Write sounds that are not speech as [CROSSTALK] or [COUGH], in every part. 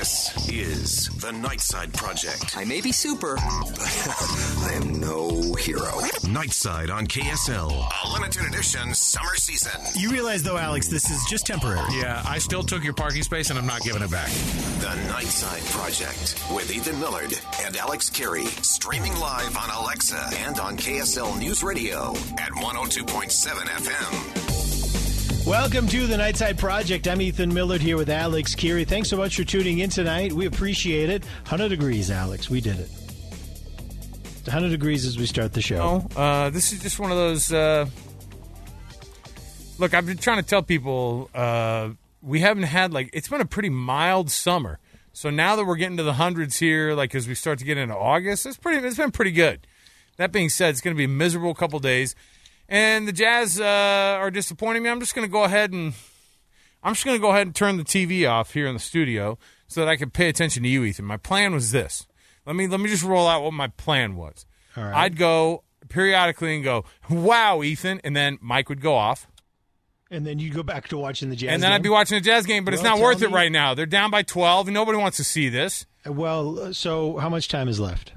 This is the Nightside Project. I may be super. but [LAUGHS] I am no hero. Nightside on KSL. A limited edition summer season. You realize, though, Alex, this is just temporary. Yeah, I still took your parking space and I'm not giving it back. The Nightside Project with Ethan Millard and Alex Kirry. Streaming live on Alexa and on KSL News Radio at 102.7 FM. Welcome to the Nightside Project. I'm Ethan Millard here with Alex Kirry. Thanks so much for tuning in tonight. We appreciate it. 100 degrees, Alex. We did it. 100 degrees as we start the show. No, uh, this is just one of those. Uh, look, I've been trying to tell people uh, we haven't had like it's been a pretty mild summer. So now that we're getting to the hundreds here, like as we start to get into August, it's pretty. It's been pretty good. That being said, it's going to be a miserable couple days, and the Jazz uh, are disappointing me. I'm just going to go ahead and I'm just going to go ahead and turn the TV off here in the studio so that I can pay attention to you, Ethan. My plan was this. Let me let me just roll out what my plan was. All right. I'd go periodically and go, "Wow, Ethan," and then Mike would go off, And then you'd go back to watching the Jazz and then I'd be watching a Jazz game. But it's not worth tell it right now. They're down by twelve, and nobody wants to see this. Well, uh, so how much time is left?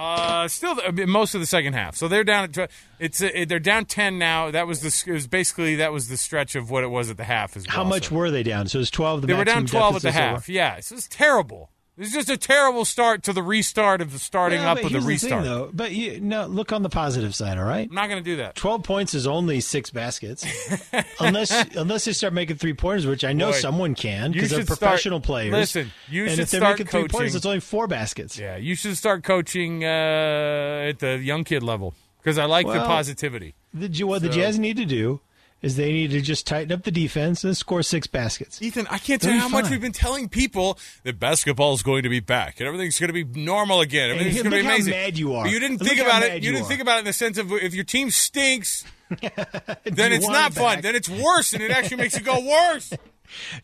Uh, still most of the second half. So they're down at it's uh, they're down ten now. That was the it was basically that was the stretch of what it was at the half as well. How much So were they down? So it was 12 the they were down twelve at the half. Yeah, so it was terrible. It's just a terrible start to the restart of the starting Yeah, up of the here's thing, restart. though. But you, no, look on the positive side, all right? I'm not going to do that. 12 points is only six baskets. [LAUGHS] unless unless they start making three pointers, which I know Boy, someone can because they're should start- professional players. listen, you and should if they're start making three coaching. pointers, it's only four baskets. Yeah, you should start coaching uh, at the young kid level because I like the positivity. The, what the Jazz need to do is they need to just tighten up the defense and score six baskets. Ethan, I can't tell you how much we've been telling people that basketball is going to be back and everything's going to be normal again. Everything's going to be how amazing. mad you are. But you didn't think about it. you You didn't are. think about it in the sense of if your team stinks, [LAUGHS] then it's not it fun. Then it's worse, and it actually makes it go worse. [LAUGHS]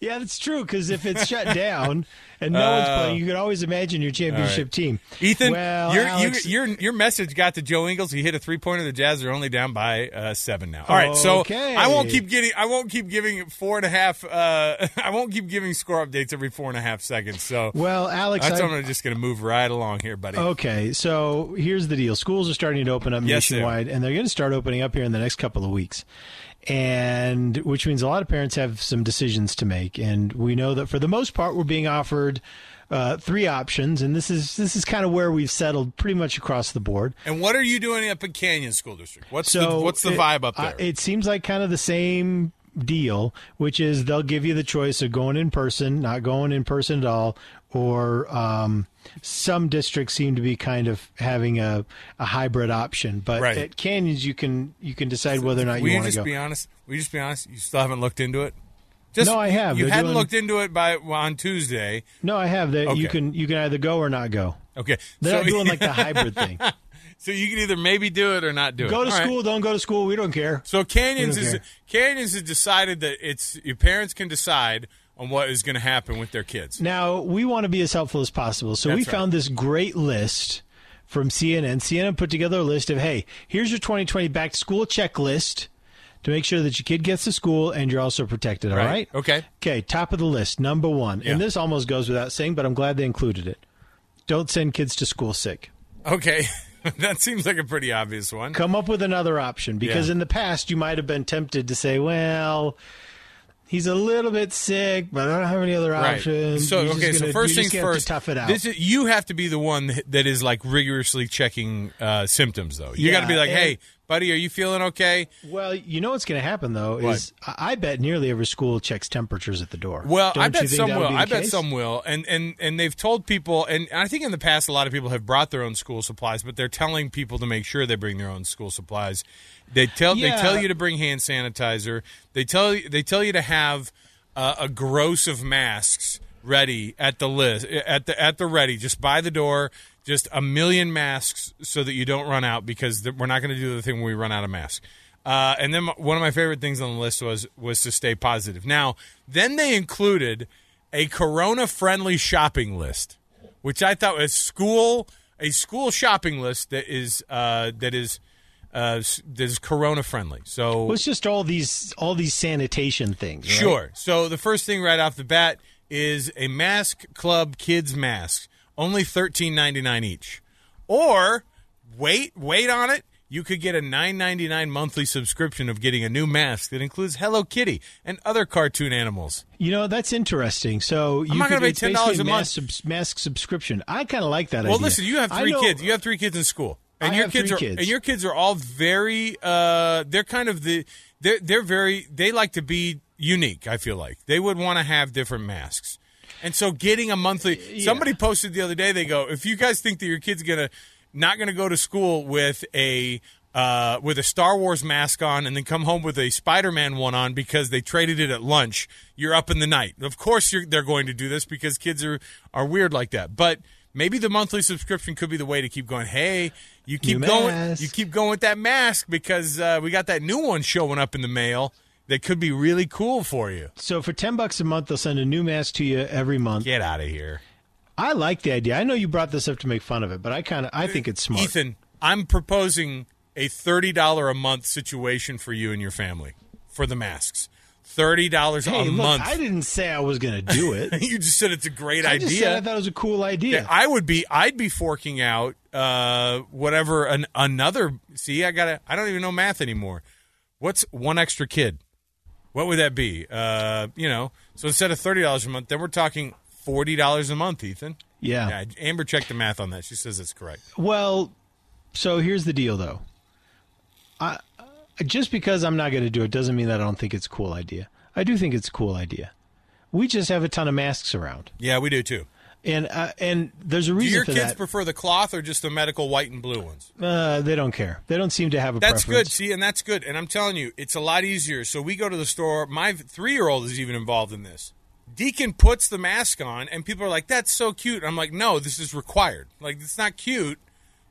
Yeah, that's true. Because if it's shut [LAUGHS] down and no one's Uh, playing, you can always imagine your championship right. team. Ethan, well, your, Alex, your your your message got to Joe Ingles. He hit a three pointer. The Jazz are only down by uh, seven now. All right, so I won't keep getting. I won't keep giving four and a half. Uh, [LAUGHS] I won't keep giving score updates every four and a half seconds. So well, Alex, that's I- I'm just going to move right along here, buddy. Okay, so here's the deal. Schools are starting to open up Yes, nationwide, and they're going to start opening up here in the next couple of weeks. And which means a lot of parents have some decisions to make. And we know that for the most part, we're being offered uh, three options, and this is this is kind of where we've settled pretty much across the board. And what are you doing up in Canyon School District? What's So the what's the it- vibe up there? it seems like kind of the same deal, which is they'll give you the choice of going in person, not going in person at all, or um, some districts seem to be kind of having a, a hybrid option. But Right. at Canyons, you can you can decide whether or not you want to just go. be honest? You just be honest? You still haven't looked into it. Just, No, I have. You They're hadn't doing- looked into it by well, on Tuesday. no, I have that. You can you can either go or not go. Okay, They're so, not doing like the [LAUGHS] hybrid thing. So you can either maybe do it or not do it. Go to All right. school, don't go to school. We don't care. So Canyons is care. Canyons has decided that it's your parents can decide on what is going to happen with their kids. Now, we want to be as helpful as possible. So we right. found this great list from CNN. CNN put together a list of, hey, here's your 2020 back to school checklist to make sure that your kid gets to school and you're also protected. All Right. right? Okay. Okay, top of the list, number one. Yeah. And this almost goes without saying, but I'm glad they included it. Don't send kids to school sick. Okay, [LAUGHS] that seems like a pretty obvious one. Come up with another option because Yeah. in the past you might have been tempted to say, well, He's a little bit sick, but I don't have any other options. So okay, so gonna- 1st you're things first. tough it out. This is, you have to be the one that- is like rigorously checking uh, symptoms, though. You got to be like, "Hey, buddy, are you feeling okay?" well, you know what's going to happen though What? is I bet nearly every school checks temperatures at the door. Well, Don't I bet some will. be I bet case? some will, and and and they've told people, and I think in the past a lot of people have brought their own school supplies, but they're telling people to make sure they bring their own school supplies. They tell Yeah. they tell you to bring hand sanitizer. They tell you they tell you to have uh, a gross of masks ready at the list at the at the ready, just by the door. Just a million masks so that you don't run out because th- we're not going to do the thing when we run out of masks. Uh, and then one of my favorite things on the list was was to stay positive. Now, then they included a corona friendly shopping list, which I thought was school a school shopping list that is uh, that is uh, that is corona friendly. So Well, it's just all these all these sanitation things. right? Sure. So the first thing right off the bat is a mask club kids mask, only thirteen ninety nine each. Or wait, wait on it. You could get a nine ninety nine monthly subscription of getting a new mask that includes Hello Kitty and other cartoon animals. You know that's interesting. So you not gonna pay it's $10 basically a month. mask, mask subscription. I kind of like that Well, idea. listen, you have three kids. You have three kids in school, and I your kids are kids. and your kids are all very. Uh, they're kind of the. They're they're very. They like to be unique. I feel like they would want to have different masks, and so getting a monthly. Somebody posted the other day. They go, if you guys think that your kid's gonna not gonna go to school with a. Uh, with a Star Wars mask on, and then come home with a Spider-Man one on because they traded it at lunch. You're up in the night. Of course, you're, they're going to do this because kids are are weird like that. But maybe the monthly subscription could be the way to keep going. Hey, you keep going, you keep going with that mask because uh, we got that new one showing up in the mail that could be really cool for you. So for ten bucks a month, they'll send a new mask to you every month. Get out of here, I like the idea. I know you brought this up to make fun of it, but I kind of I think it's smart. Ethan. I'm proposing a thirty dollar a month situation for you and your family for the masks. Thirty dollars Hey, a look, month. I didn't say I was going to do it. [LAUGHS] you just said it's a great I idea. just said I thought it was a cool idea. Yeah, I would be. I'd be forking out uh, whatever an, another. See, I gotta. I don't even know math anymore. What's one extra kid? What would that be? Uh, you know. So instead of thirty dollars a month, then we're talking forty dollars a month. Ethan. yeah. Yeah. Amber checked the math on that. She says it's correct. Well, so here's the deal, though. I just because I'm not going to do it doesn't mean that I don't think it's a cool idea. I do think it's a cool idea. We just have a ton of masks around, Yeah, we do too. And uh, and there's a Do reason your for kids that. prefer the cloth or just the medical white and blue ones? uh, they don't care. They don't seem to have a That's good. See, and that's good. And I'm telling you, it's a lot easier. So we go to the store. My three year old is even involved in this. Deacon puts the mask on, and people are like, "That's so cute." I'm like, "No, this is required. Like, it's not cute.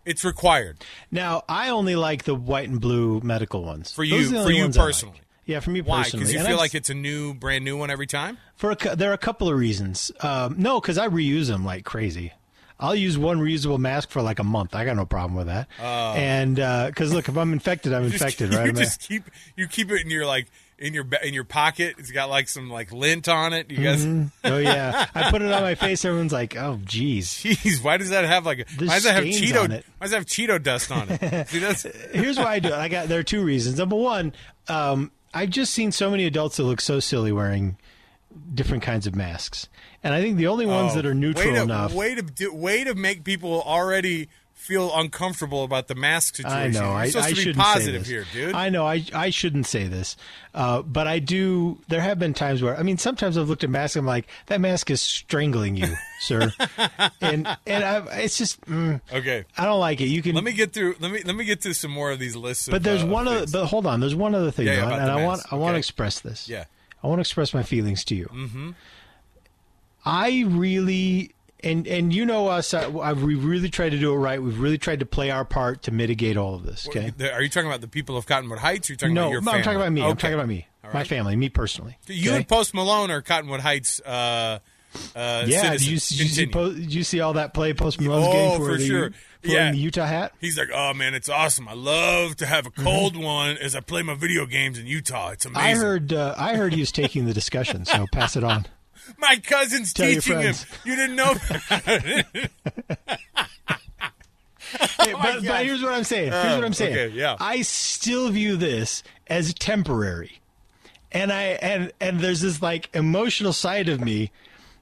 It's required Now, I only like the white and blue medical ones for you. For you like. Yeah, for me Why? personally. Because you And feel I'm- like it's a new, brand new one every time. For a, there are a couple of reasons. Um, no, because I reuse them like crazy. I'll use one reusable mask for like a month. I got no problem with that. and because look, if I'm infected, I'm [LAUGHS] Oh. Infected, you right? I'm just keep you keep it in your like in your in your pocket. It's got like some like lint on it. You guys. [LAUGHS] oh yeah, I put it on my face. Everyone's like, "Oh, geez." Jeez, why does that have like a? Why does that have Cheeto? Why does that have Cheeto dust on it? [LAUGHS] See, that's Here's why I do it. I got there are two reasons. Number one, um, I've just seen so many adults that look so silly wearing different kinds of masks, and I think the only ones Oh, that are neutral way to, enough. Way to do, way to make people already feel uncomfortable about the mask situation. I know. You're I, supposed I to be shouldn't positive say this. here, dude. I know. I I shouldn't say this, uh, but I do. There have been times where I mean, sometimes I've looked at masks. I'm like, that mask is strangling you, sir, [LAUGHS] and and I've, it's just mm, okay. I don't like it. You can Let me get through. Let me let me get through some more of these lists. But of, there's uh, one other. But hold on. There's one other thing, Yeah, yeah, and I want. I want to express this. Yeah. I want to express my feelings to you. Mm-hmm. I really and and you know us. I, I, we've really tried to do it right. We've really tried to play our part to mitigate all of this. Okay. Are you talking about the people of Cottonwood Heights? Or are you talking No, about your no, family? I'm talking about me. I'm talking about me. All My family, me personally. You okay? and Post Malone are Cottonwood Heights. Uh, uh, yeah, did you, you see did you see all that play Post Malone's Oh, game for, for the, sure. for Yeah. the Utah hat? He's like, oh man, it's awesome. I love to have a cold one as I play my video games in Utah. It's amazing. I heard uh, I heard he was taking the discussion, so pass it on. [LAUGHS] my cousin's Tell teaching him. You didn't know. [LAUGHS] [LAUGHS] Hey, but, but here's what I'm saying. Here's what I'm oh, saying. Oh, okay, yeah. I still view this as temporary. and I and and there's this like emotional side of me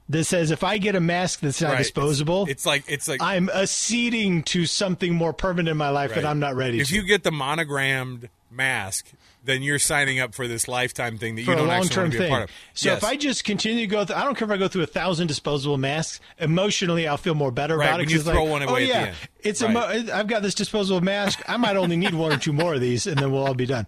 that says if I get a mask that's not Right. disposable, It's like it's like I'm acceding to something more permanent in my life that I'm not ready If to. you get the monogrammed mask, then you're signing up for this lifetime thing that for you don't actually want to be a thing. part of. So Yes. if I just continue to go through, I don't care if I go through a thousand disposable masks. Emotionally, I'll feel more better Right, about it. when you 'cause it's throw like, one oh away at the yeah, it's Right. emo- I've got this disposable mask. I might only need one or two more of these, and then we'll all be done.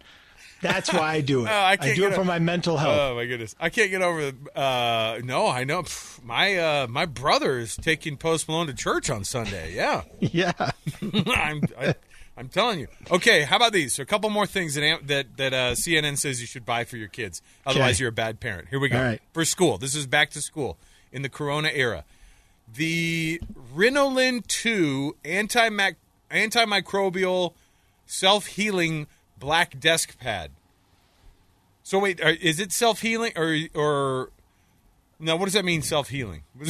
That's why I do it. [LAUGHS] Oh, I can't do it for my mental health. Oh my goodness, I can't get over. the Uh, no, I know Pff, my uh, my brother is taking Post Malone to church on Sunday. Yeah, [LAUGHS] yeah. [LAUGHS] I'm I, I'm telling you. Okay, how about these? So a couple more things that that that uh, CNN says you should buy for your kids. Otherwise, Okay. you're a bad parent. Here we go. Right. For school, this is back to school in the Corona era. The Rinolin two anti antimicrobial self healing black desk pad. So wait, is it self healing or or no? What does that mean? Self healing? [LAUGHS]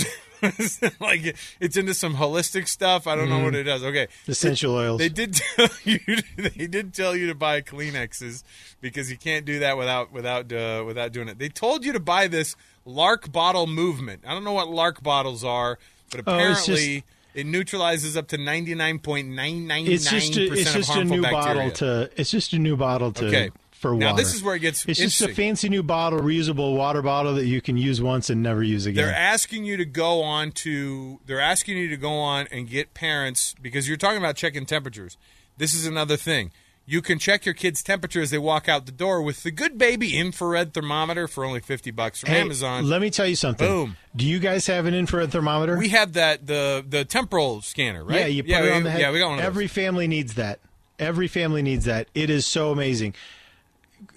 [LAUGHS] like it's into some holistic stuff. I don't know what it does. Okay, Essential oils. they did tell [LAUGHS] you. They did tell you to buy Kleenexes because you can't do that without without uh, without doing it. They told you to buy this LARQ bottle movement. I don't know what LARQ bottles are, but Oh, apparently it neutralizes up to ninety nine point nine nine nine it's just a, percent it's of just a harmful new bacteria. bottle to. It's just a new bottle to. Okay. For Now, water. this is where it gets It's just a fancy new bottle, reusable water bottle that you can use once and never use again. They're asking you to go on to. They're asking you to go on and get parents because you're talking about checking temperatures. This is another thing. You can check your kids' temperature as they walk out the door with the Good Baby infrared thermometer for only fifty bucks from Hey, Amazon. Let me tell you something. Boom. Do you guys have an infrared thermometer? we have that the the temporal scanner, right? Yeah, you put yeah, it we, on the head. Yeah, we got one Every family needs that. Every family needs that. It is so amazing.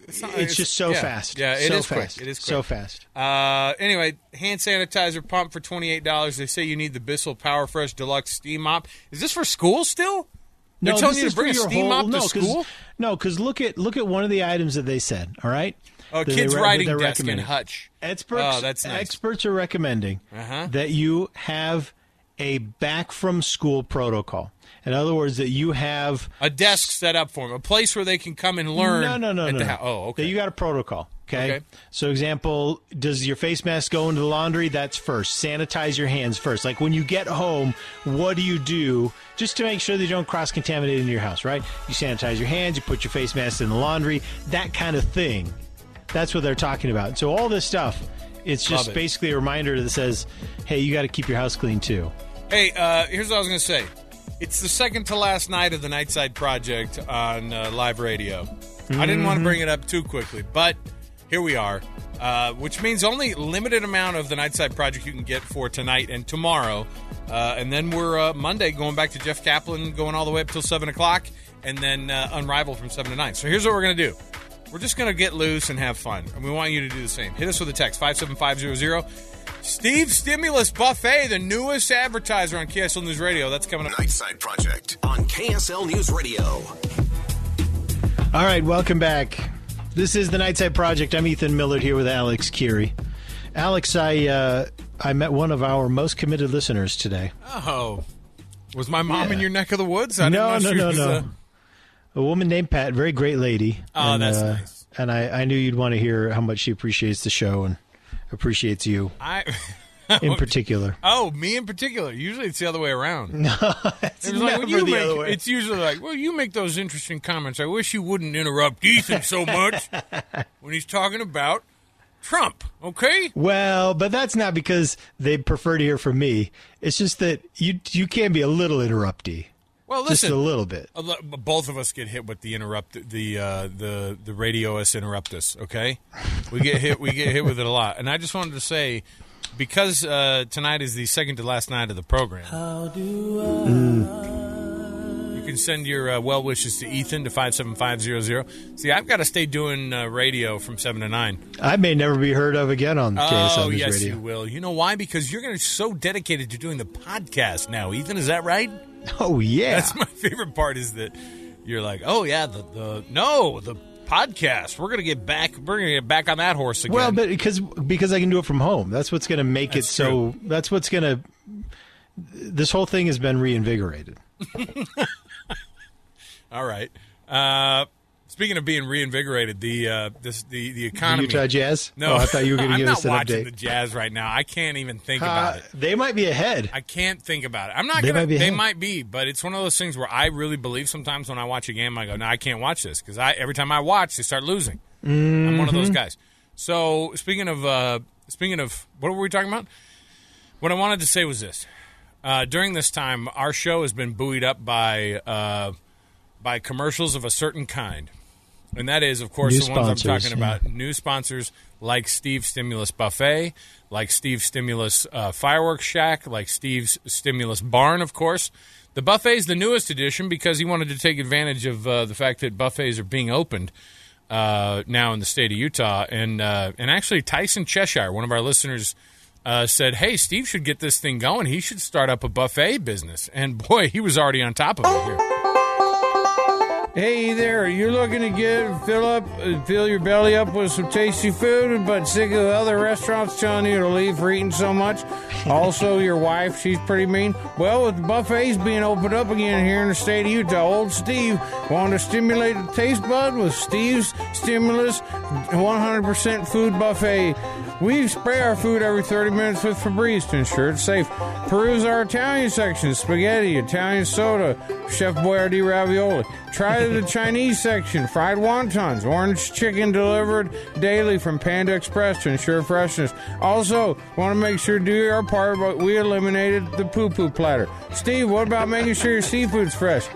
It's, not- It's, just so yeah. fast. Yeah, it is so quick. fast. It is quick. so fast. Uh, anyway, hand sanitizer pump for twenty eight dollars. They say you need the Bissell Power Fresh Deluxe Steam Mop. Is this for school still? They're no, telling you to bring a steam whole, mop no, to school. No, because look at look at one of the items that they said. All right. Oh, they kids that writing desk and hutch. Experts, Oh, that's nice. experts are recommending Uh-huh. that you have a back from school protocol. In other words, that you have A desk set up for them, a place where they can come and learn. No, no, no, no. no. Oh, okay. That you got a protocol. Okay? Okay. So, example, does your face mask go into the laundry? That's first. Sanitize your hands first. Like when you get home, what do you do just to make sure that you don't cross contaminate into your house? Right? You sanitize your hands. You put your face mask in the laundry. That kind of thing. That's what they're talking about. So all this stuff, it's just it. basically a reminder that says, "Hey, you got to keep your house clean too." Hey, uh, here's what I was going to say. It's the second to last night of the Nightside Project on uh, live radio. I didn't want to bring it up too quickly, but here we are, uh, which means only limited amount of the Nightside Project you can get for tonight and tomorrow. Uh, and then we're uh, Monday going back to Jeff Caplan, going all the way up till 7 o'clock, and then uh, Unrivaled from 7 to 9. So here's what we're going to do. We're just going to get loose and have fun, and we want you to do the same. Hit us with a text, 57500. Steve Stimulus Buffet, the newest advertiser on KSL News Radio. That's coming up. Nightside Project on KSL News Radio. All right, welcome back. This is the Nightside Project. I'm Ethan Millard here with Alex Kirry. Alex, I uh, I met one of our most committed listeners today. Oh, was my mom Yeah. in your neck of the woods? I didn't no, know no, she no, no. uh, A woman named Pat, very great lady. Oh, and, that's uh, nice. And I, I knew you'd want to hear how much she appreciates the show and appreciates you I. [LAUGHS] in particular. Oh, me in particular. Usually it's the other way around. [LAUGHS] No, it's It's never like, you the make- other way. It's usually like, well, you make those interesting comments. I wish you wouldn't interrupt Ethan so much [LAUGHS] when he's talking about Trump. Okay. Well, but that's not because they prefer to hear from me. It's just that you you can be a little interrupty, Well, just listen. a little bit. A Both of us get hit with the interrupt the uh, the the radio us interrupt us. Okay, we get hit we get hit with it a lot. And I just wanted to say, because uh, tonight is the second to last night of the program, you can send your uh, well wishes to Ethan to five seven five zero zero. See, I've got to stay doing uh, radio from seven to nine. I may never be heard of again on KSL oh News yes, Radio. you will. You know why? Because you're going to be so dedicated to doing the podcast now. Ethan, is that right? [LAUGHS] Oh yeah, That's my favorite part is that you're like, oh yeah, the, the no, the podcast. We're gonna get back. We're gonna get back on that horse again. Well, but because because I can do it from home. That's what's going to make That's it so. That's what's going to. This whole thing has been reinvigorated. [LAUGHS] all right. Uh, speaking of being reinvigorated, the uh, this the the economy. Utah Jazz? No, Oh, I thought you were going [LAUGHS] to I'm give not us an watching the Jazz right now. I can't even think Uh, about it. they might be ahead. I can't think about it. I'm not. They gonna, might be They ahead. might be, but it's one of those things where I really believe. Sometimes when I watch a game, I go, "No, I can't watch this," because I every time I watch, they start losing. I'm one of those Mhm. guys. So speaking of uh, speaking of what were we talking about? What I wanted to say was this: uh, during this time, our show has been buoyed up by uh, by commercials of a certain kind, and that is, of course, New the ones I'm talking yeah. about. New sponsors like Steve Stimulus Buffet, like Steve Stimulus uh, Fireworks Shack, like Steve's Stimulus Barn, of course. The buffet is the newest addition because he wanted to take advantage of uh, the fact that buffets are being opened uh, now in the state of Utah, and uh, and actually Tyson Cheshire, one of our listeners, uh, said, "Hey, Steve should get this thing going. He should start up a buffet business." And boy, he was already on top of it here. Hey there, you're looking to get fill up, uh, fill your belly up with some tasty food, but sick of other restaurants telling you to leave for eating so much. Also, your wife, she's pretty mean. Well, with buffets being opened up again here in the state of Utah, old Steve wanted to stimulate the taste bud with Steve's Stimulus 100% food buffet. We spray our food every 30 minutes with Febreze to ensure it's safe. Peruse our Italian section spaghetti, Italian soda, Chef Boyardee ravioli. Try the Chinese section fried wontons, orange chicken delivered daily from Panda Express to ensure freshness. Also, want to make sure do our part, but we eliminated the poo poo platter. Steve, what about making sure your seafood's fresh?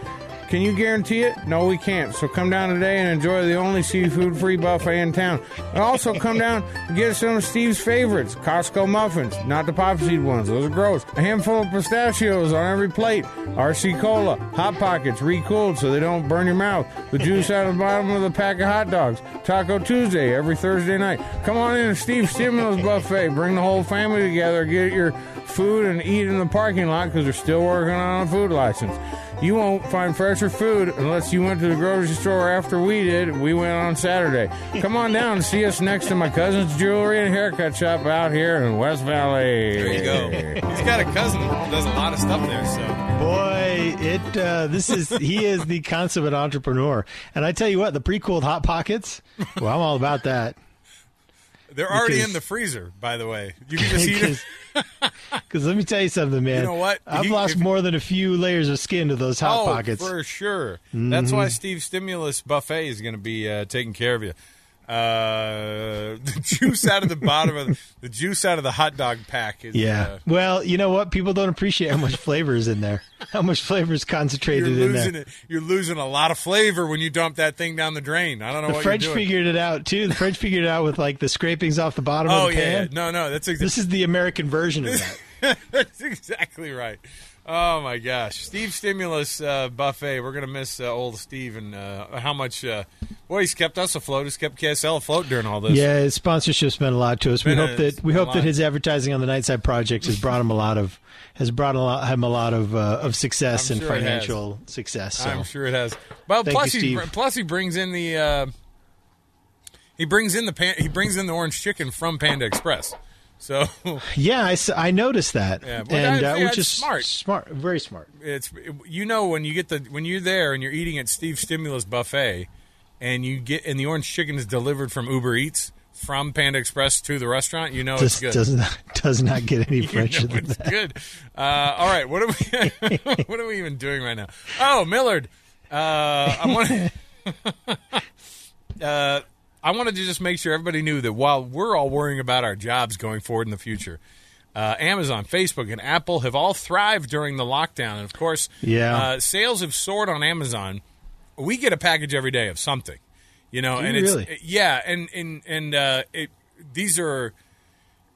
Can you guarantee it? No, we can't. So come down today and enjoy the only seafood free buffet in town. And also come down and get some of Steve's favorites Costco muffins, not the pop seed ones, those are gross. A handful of pistachios on every plate. RC Cola, Hot Pockets, recooled so they don't burn your mouth. The juice out of the bottom of the pack of hot dogs. Taco Tuesday every Thursday night. Come on in to Steve's Stimulus Buffet. Bring the whole family together. Get your food and eat in the parking lot because they're still working on a food license. You won't find fresher food unless you went to the grocery store after we did. We went on Saturday. Come on down and see us next to my cousin's jewelry and haircut shop out here in West Valley. There you go. He's got a cousin that does a lot of stuff there. So Boy, it uh, this is he is the consummate entrepreneur, and I tell you what, the pre-cooled hot pockets. Well, I'm all about that. They're already Because- in the freezer. By the way, you can [LAUGHS] just eat it. Because let me tell you something, man. You know what? I've He- lost if- more than a few layers of skin to those hot oh, pockets. for sure. That's why Mhm. Steve Stimulus Buffet is going to be uh, taking care of you. Uh, [LAUGHS] the juice out of the bottom of the, the juice out of the hot dog pack is Yeah. uh, well, you know what? People don't appreciate how much flavor is in there. How much flavor is concentrated in there. it. You're losing a lot of flavor when you dump that thing down the drain. I don't know The what French you're doing. figured it out too. The French figured it out with like the scrapings off the bottom oh of the yeah, pan. yeah, no, no, that's exactly This is the American version of that. [LAUGHS] That's exactly right. Oh my gosh, Steve Stimulus uh, buffet. We're gonna miss uh, old Steve and uh, how much. Uh, boy, he's kept us afloat. He's kept KSL afloat during all this. Yeah, his sponsorship's meant a lot to us. We Been a- hope that we hope that his advertising on the Nightside Project has brought him a lot of has brought a lot, him a lot of uh, of success I'm and sure financial success. So. I'm sure it has. Well, Thank plus you, he plus he brings in the uh, he brings in the pan, he brings in the orange chicken from Panda Express. So [LAUGHS] Yeah, I, I noticed that, Yeah, and that- uh, yeah, which is smart. smart, very smart. it's you know when you get the when you're there and you're eating at Steve Stimulus buffet and you get and the orange chicken is delivered from Uber Eats from Panda Express to the restaurant, you know it's good. does not does not get any [LAUGHS] fresher than it's that. good. Uh, all right, what are we? [LAUGHS] what are we even doing right now? Oh, Millard, uh, I want. uh, I wanted to just make sure everybody knew that while we're all worrying about our jobs going forward in the future, uh, Amazon, Facebook, and Apple have all thrived during the lockdown, and of course, Yeah. uh, sales have soared on Amazon. We get a package every day of something, you know, and you it's really? yeah, and and and uh, it these are.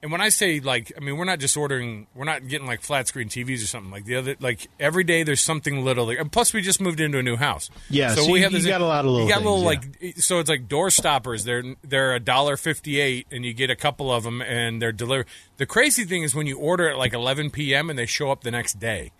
And when I say like, I mean we're not just ordering, we're not getting like flat screen TVs or something like the other. Like every day, there's something little. Like, and plus, we just moved into a new house. Yeah, so we you- you got a lot of little You got little things, like, so it's like door stoppers. They're they're a dollar fifty eight, and you get a couple of them, and they're delivered. The crazy thing is when you order at like eleven p.m. and they show up the next day.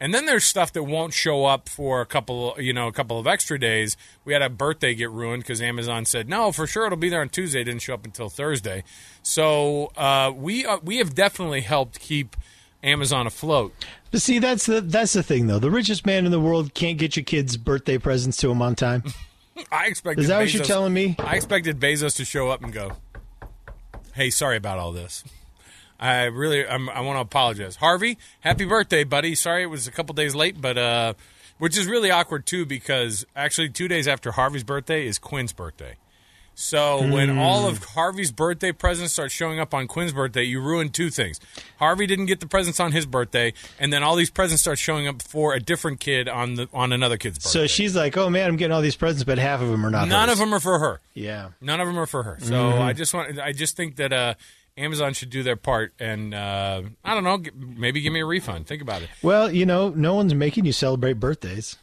And then there's stuff that won't show up for a couple, you know, a couple of extra days. We had a birthday get ruined because Amazon said no, for sure it'll be there on Tuesday. It didn't show up until Thursday. So uh, we uh, we have definitely helped keep Amazon afloat. But see, that's the that's the thing though. The richest man in the world can't get your kids' birthday presents to him on time. [LAUGHS] I expected. Is that what you're telling me? I expected Bezos to show up and go, "Hey, sorry about all this. I really, I'm, I want to apologize, Harvey. Happy birthday, buddy. Sorry it was a couple days late, but uh, which is really awkward too because actually two days after Harvey's birthday is Quinn's birthday. So when all of Harvey's birthday presents start showing up on Quinn's birthday, you ruin two things. Harvey didn't get the presents on his birthday, and then all these presents start showing up for a different kid on the on another kid's birthday. So she's like, "Oh man, I'm getting all these presents, but half of them are not." None hers. of them are for her. Yeah. None of them are for her. So Mhm. I just want. I just think that uh, Amazon should do their part, and uh, I don't know. Maybe give me a refund. Think about it. Well, you know, no one's making you celebrate birthdays.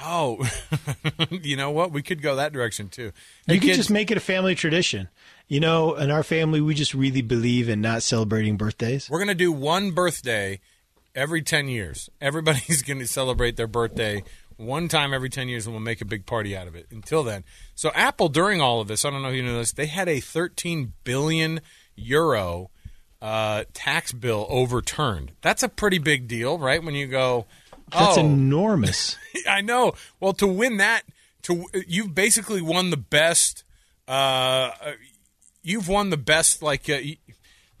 Oh, [LAUGHS] you know what? We could go that direction too. Hey, you could kids, just make it a family tradition. You know, in our family, we just really believe in not celebrating birthdays. We're gonna do one birthday every ten years. Everybody's [LAUGHS] gonna celebrate their birthday one time every ten years, and we'll make a big party out of it. Until then, so Apple during all of this, I don't know if you know this, they had a 13 billion euro uh, tax bill overturned. That's a pretty big deal, right? When you go, That's oh, enormous. [LAUGHS] I know. Well, to win that, to you've basically won the best. Uh, you've won the best. Like uh,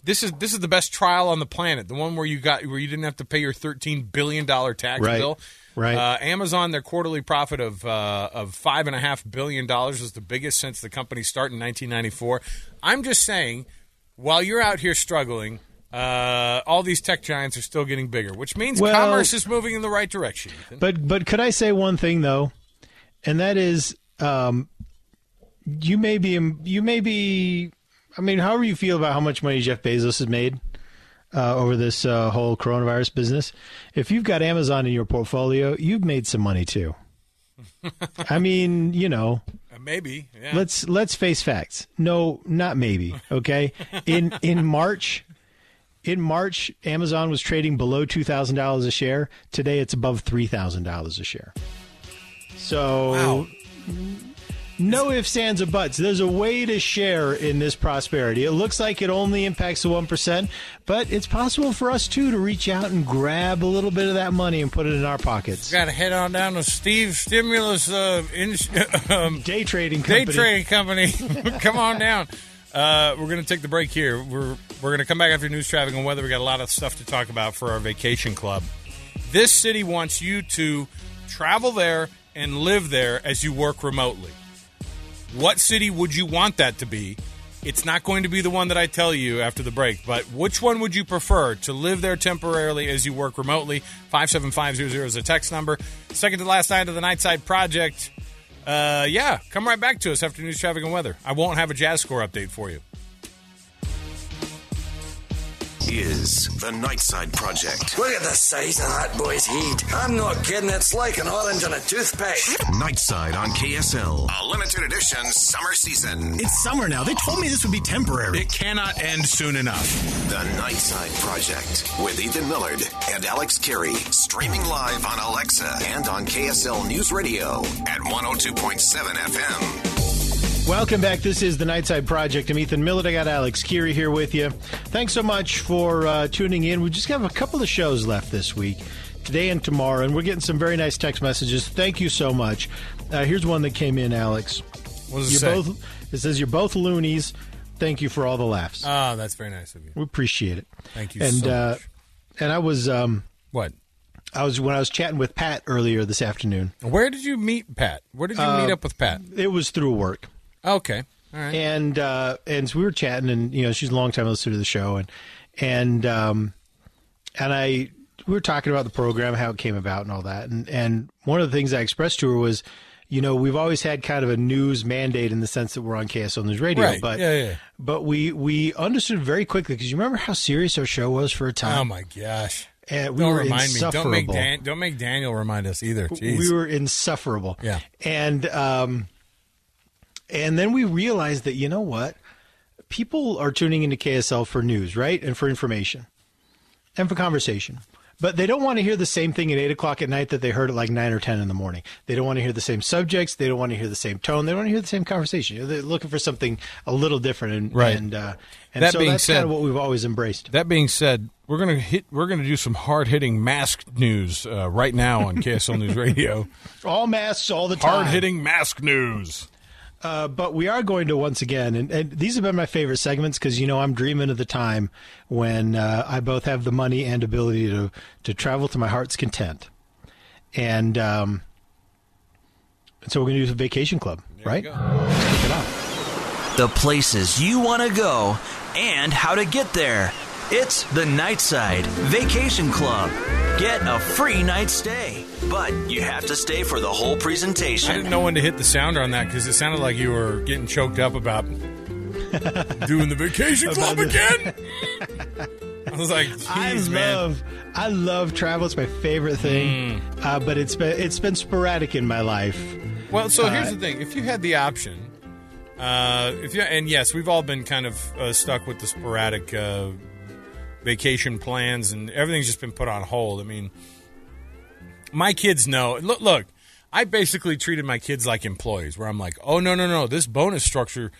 this is this is the best trial on the planet. The one where you got where you didn't have to pay your thirteen billion dollar tax Right. bill. Right. Uh, Amazon, their quarterly profit of uh, of five and a half billion dollars was the biggest since the company started in 1994. I'm just saying, while you're out here struggling. Uh, all these tech giants are still getting bigger, which means Well- commerce is moving in the right direction. Ethan. But but could I say one thing though, and that is, um, you may be you may be. I mean, however you feel about how much money Jeff Bezos has made uh, over this uh, whole coronavirus business, if you've got Amazon in your portfolio, you've made some money too. [LAUGHS] I mean, you know, maybe. Yeah. let's let's face facts. No, not maybe. [LAUGHS] Okay, in in March, in March, Amazon was trading below two thousand dollars a share. Today, it's above three thousand dollars a share. So, no ifs, ands, or buts. There's a way to share in this prosperity. It looks like it only impacts the one percent, but it's possible for us too to reach out and grab a little bit of that money and put it in our pockets. Got to head on down to Steve Stimulus uh, in, [LAUGHS] um, Day trading day company. trading company. [LAUGHS] Come on down. Uh, we're going to take the break here. We're we're going to come back after news, traffic, and weather. We got a lot of stuff to talk about for our vacation club. This city wants you to travel there and live there as you work remotely. What city would you want that to be? It's not going to be the one that I tell you after the break, but which one would you prefer to live there temporarily as you work remotely? 57500 is a text number. Second to last night of the Nightside Project. Uh, yeah, come right back to us after news, traffic, and weather. I won't have a jazz score update for you. Is the Nightside Project. Look at the size of that boy's head. I'm not kidding, it's like an orange on a toothpick. Nightside on KSL. A limited edition summer season. It's summer now. They told me this would be temporary. It cannot end soon enough. The Nightside Project with Ethan Millard and Alex Kirry. Streaming live on Alexa and on KSL News Radio at 102.7 FM. Welcome back. This is the Nightside Project. I'm Ethan Millard. I got Alex Kirry here with you. Thanks so much for uh, tuning in. We just have a couple of shows left this week, today and tomorrow, and we're getting some very nice text messages. Thank you so much. Uh, here's one that came in, Alex. What does it you're say? both. It says you're both loonies. Thank you for all the laughs. Oh, that's very nice of you. we appreciate it. Thank you And so uh, and I was um, What? I was when I was chatting with Pat earlier this afternoon. Where did you meet Pat? Where did you Uh, meet up with Pat? It was through work. Okay. All right. and uh, and so we were chatting, and you know she's a long time listener to the show, and and um, and I we were talking about the program, how it came about, and all that, and and one of the things I expressed to her was, you know, we've always had kind of a news mandate in the sense that we're on KSL News Radio, Right. but Yeah, yeah. but we we understood very quickly because you remember how serious our show was for a time. Oh my gosh! And we don't were remind me. Don't make insufferable. Dan, don't make Daniel remind us either. Jeez. We were insufferable. Yeah. And um, and then we realized that you know what, people are tuning into KSL for news, right, and for information, and for conversation. but they don't want to hear the same thing at eight o'clock at night that they heard at like nine or ten in the morning. They don't want to hear the same subjects. They don't want to hear the same tone. They don't want to hear the same conversation. They're looking for something a little different, and Right. and, uh, and That so being that's said- kind of what we've always embraced. That being said, we're gonna hit. We're gonna do some hard hitting mask news uh, right now on KSL News Radio. [LAUGHS] All masks all the time. Hard hitting mask news. Uh, but we are going to once again, and, and these have been my favorite segments because you know I'm dreaming of the time when uh, I both have the money and ability to to travel to my heart's content, and um, and so we're going to do a vacation club, right? Let's it off. The places you want to go and how to get there. It's the Nightside Vacation Club. Get a free night stay, but you have to stay for the whole presentation. I didn't know when to hit the sounder on that because it sounded like you were getting choked up about [LAUGHS] doing the vacation club again. [LAUGHS] I was like, I "Jeez, man." love I love travel. It's my favorite thing, Mm. uh, but it's been it's been sporadic in my life. Well, so here's Uh, the thing: if you had the option, uh, if you and yes, we've all been kind of uh, stuck with the sporadic uh, vacation plans, and everything's just been put on hold. I mean, my kids know. Look, look, I basically treated my kids like employees, where I'm like, oh no, no, no, this bonus structure.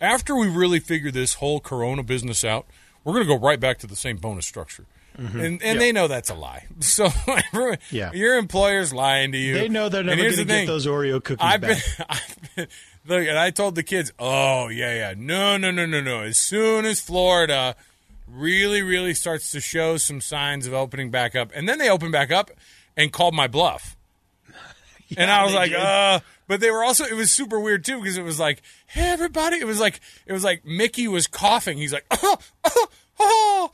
After we really figure this whole Corona business out, we're going to go right back to the same bonus structure. Mhm. And and Yeah. they know that's a lie. [LAUGHS] So Yeah. your employer's lying to you. They know they're never going to get those Oreo cookies I've back. been, [LAUGHS] I've been, look, and I told the kids, oh yeah, yeah, no, no, no, no, no. As soon as Florida really, really starts to show some signs of opening back up, and then they opened back up and called my bluff, [LAUGHS] and I was like, did. uh. But they were also. It was super weird too because it was like, hey everybody. It was like it was like Mickey was coughing. He's like, oh, oh, oh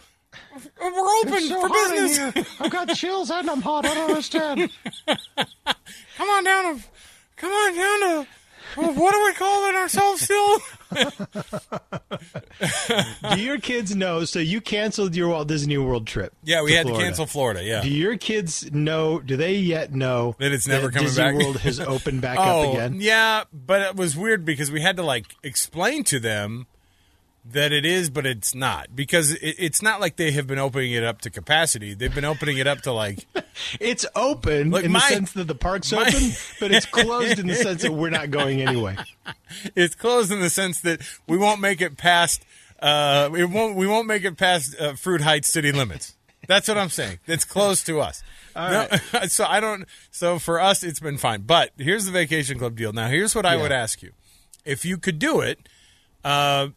we're open so for business. I've got [LAUGHS] chills and I'm hot. I don't understand. Come on down to, come on down to, what are we calling ourselves still? [LAUGHS] Do your kids know? So you canceled your Walt Disney World trip. Yeah, we had to cancel Florida. Yeah. Do your kids know? Do they yet know that it's never coming Disney back. World has [LAUGHS] opened back oh, up again? Yeah, but it was weird because we had to like explain to them that it is, but it's not because it, it's not like they have been opening it up to capacity. They've been opening it up to like [LAUGHS] It's open Look, in my- the sense that the park's my- open, but it's closed in the sense that we're not going anyway. [LAUGHS] it's closed in the sense that we won't make it past. Uh, it won't. We won't make it past uh, Fruit Heights city limits. That's what I'm saying. It's close to us. [LAUGHS] All No, so I don't. So for us, it's been fine. But here's the vacation club deal. Now, here's what I Yeah. would ask you: if you could do it, uh,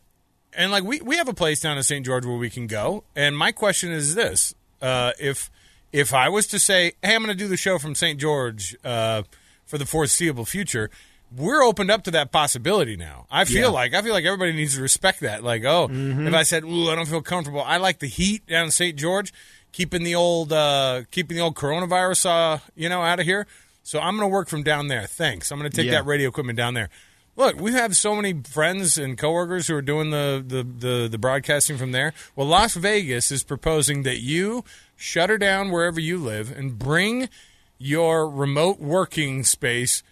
and like we we have a place down in St. George where we can go. And my question is this: uh, if if I was to say, "Hey, I'm going to do the show from St. George uh, for the foreseeable future," we're opened up to that possibility now. I feel Yeah. like I feel like everybody needs to respect that. Like, oh, if I said, "Ooh, I don't feel comfortable," I like the heat down in St. George, keeping the old uh, keeping the old coronavirus, uh, you know, out of here. So I'm going to work from down there. Thanks. I'm going to take Yeah. that radio equipment down there. Look, we have so many friends and coworkers who are doing the, the, the, the broadcasting from there. Well, Las Vegas is proposing that you shutter down wherever you live and bring your remote working space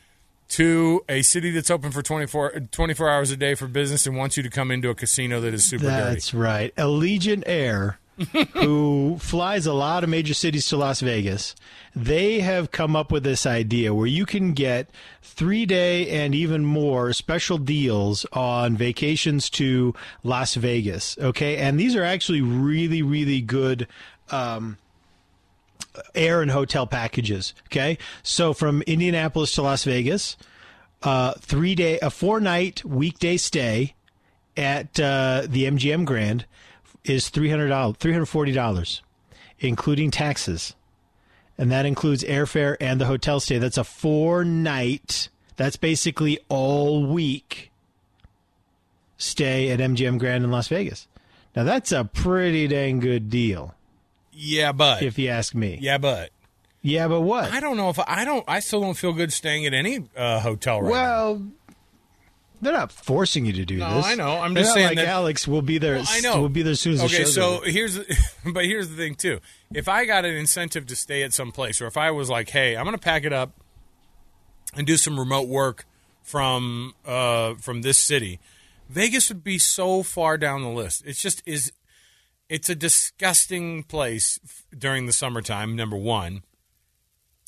to a city that's open for 24, 24 hours a day for business and wants you to come into a casino that is super dirty. That's right. Allegiant Air, [LAUGHS] who flies a lot of major cities to Las Vegas, they have come up with this idea where you can get three day and even more special deals on vacations to Las Vegas. Okay. And these are actually really, really good. Um, air and hotel packages. Okay, so from Indianapolis to Las Vegas, uh, three day, a four night weekday stay at uh, the MGM Grand is three hundred dollars, three hundred forty dollars, including taxes, and that includes airfare and the hotel stay. That's a four night. That's basically all week stay at MGM Grand in Las Vegas. Now that's a pretty dang good deal, yeah, but. if you ask me. yeah, but. Yeah, but what? I don't know if I don't. I still don't feel good staying at any uh, hotel right now. They're not forcing you to do No, this. I know. I'm They're just not saying like that- Alex will be there. Well, I know. We'll be there as soon as the okay, so over. here's, [LAUGHS] but here's the thing too. If I got an incentive to stay at some place, or if I was like, "Hey, I'm going to pack it up and do some remote work from uh, from this city," Vegas would be so far down the list. It's just is it's a disgusting place f- during the summertime. Number one,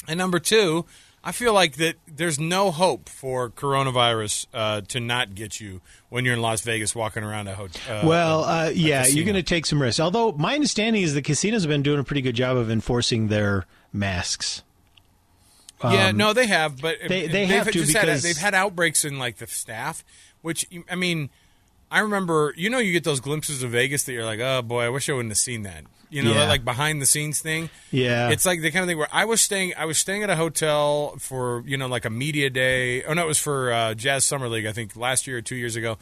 and number two, I feel like that there's no hope for coronavirus uh, to not get you when you're in Las Vegas walking around a hotel. well, uh, yeah, you're going to take some risks. Although my understanding is the casinos have been doing a pretty good job of enforcing their masks. yeah, Um, no, they have, but they- they have to because- had, they've had outbreaks in like the staff, which I mean, I remember. You know, you get those glimpses of Vegas that you're like, oh boy, I wish I wouldn't have seen that. You know, Yeah. that like behind the scenes thing. Yeah. it's like the kind of thing where I was staying. I was staying at a hotel for you know like a media day. Oh no, it was for uh, Jazz Summer League. I think last year or two years ago.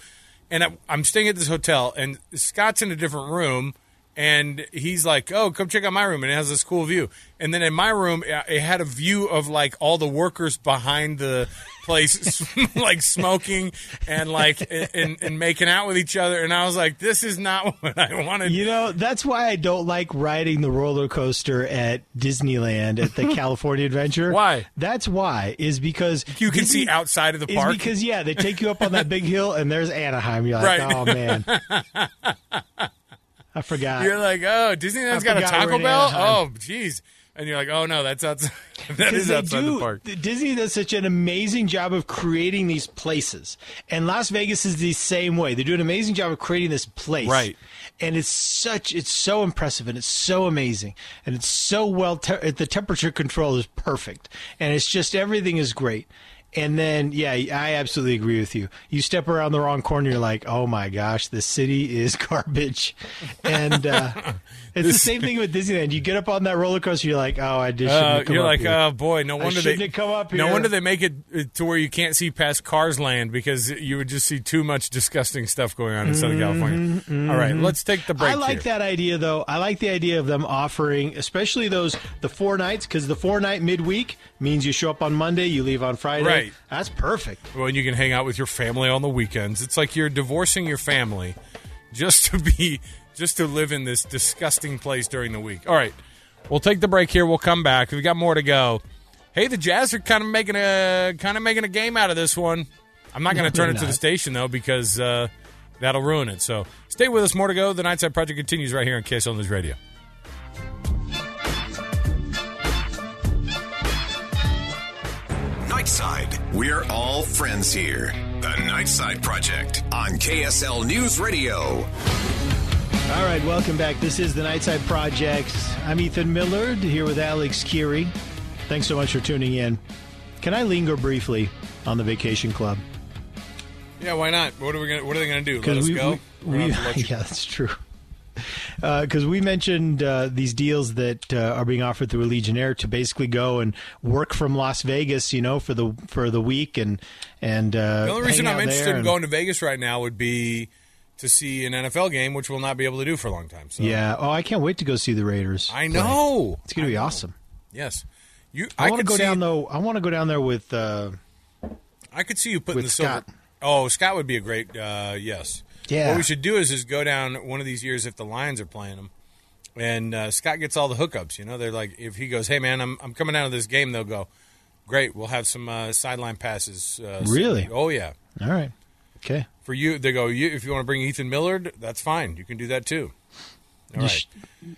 And I, I'm staying at this hotel, and Scott's in a different room. And he's like, "Oh, come check out my room, and it has this cool view." And then in my room, it had a view of like all the workers behind the place, [LAUGHS] like smoking and like and, and making out with each other. And I was like, "This is not [LAUGHS] what I wanted." You know, that's why I don't like riding the roller coaster at Disneyland at the [LAUGHS] California Adventure. Why? That's why is because You can Disney- see outside of the park. because yeah, they take you up on that big hill and there's Anaheim. You're like, Right. oh man, I forgot. You're like, "Oh, Disneyland's got a Taco Bell." Oh, jeez. And you're like, "Oh no, that's outside. [LAUGHS] that is outside do- the park." Disney does such an amazing job of creating these places, and Las Vegas is the same way. They do an amazing job of creating this place, Right. And it's such, it's so impressive, and it's so amazing, and it's so well. Te- the temperature control is perfect, and it's just everything is great. And then, yeah, I absolutely agree with you. You step around the wrong corner, you're like, oh my gosh, the city is [LAUGHS] garbage. And uh, [LAUGHS] it's the same thing with Disneyland. You get up on that roller coaster, you're like, oh, I just shouldn't Uh, come you're like, here. oh boy, no wonder they come up here. No wonder they make it uh, to where you can't see past Cars Land because you would just see too much disgusting stuff going on in Southern California. All right, let's take the break. Mm-hmm, I like here. that idea, though. I like the idea of them offering, especially those the four nights, because the four night midweek means you show up on Monday, you leave on Friday. Right. That's perfect. When you can hang out with your family on the weekends, it's like you're divorcing your family just to be just to live in this disgusting place during the week. All right, we'll take the break here. We'll come back. We've got more to go. Hey, the Jazz are kind of making a kind of making a game out of this one. I'm not going [LAUGHS] to turn it to the station though because uh, that'll ruin it. So stay with us. More to go. The Nightside Project continues right here on KSL News Radio. Nightside. We're all friends here. The Nightside Project on KSL News Radio. All right, welcome back. This is the Nightside Project. I'm Ethan Millard here with Alex Kirry. Thanks so much for tuning in. Can I linger briefly on the Vacation Club? Yeah, why not? What are we going? What are they going to do? Let us we, go? we, We're we- gonna have to let [LAUGHS] you- yeah, that's true. Because we mentioned uh, these deals that uh, are being offered through Legionnaire to basically go and work from Las Vegas, you know, for the for the week and and uh, The only reason I'm interested in and- going to Vegas right now would be to see an NFL game, which we'll not be able to do for a long time. So Yeah. Oh, I can't wait to go see the Raiders. I play. know. It's going to be awesome. yes, you. I, want to go down though. I want to go down there with. Uh, I could see you putting the silver. Scott. Oh, Scott would be a great. Uh, yes. Yeah. What we should do is is go down one of these years if the Lions are playing them, and uh, Scott gets all the hookups. You know, they're like, if he goes, "Hey man, I'm I'm coming out of this game," they'll go, "Great, we'll have some uh, sideline passes." Uh, Really? Oh yeah. all right. Okay. For you, they go. You, if you want to bring Ethan Millard, that's fine. You can do that too. All right.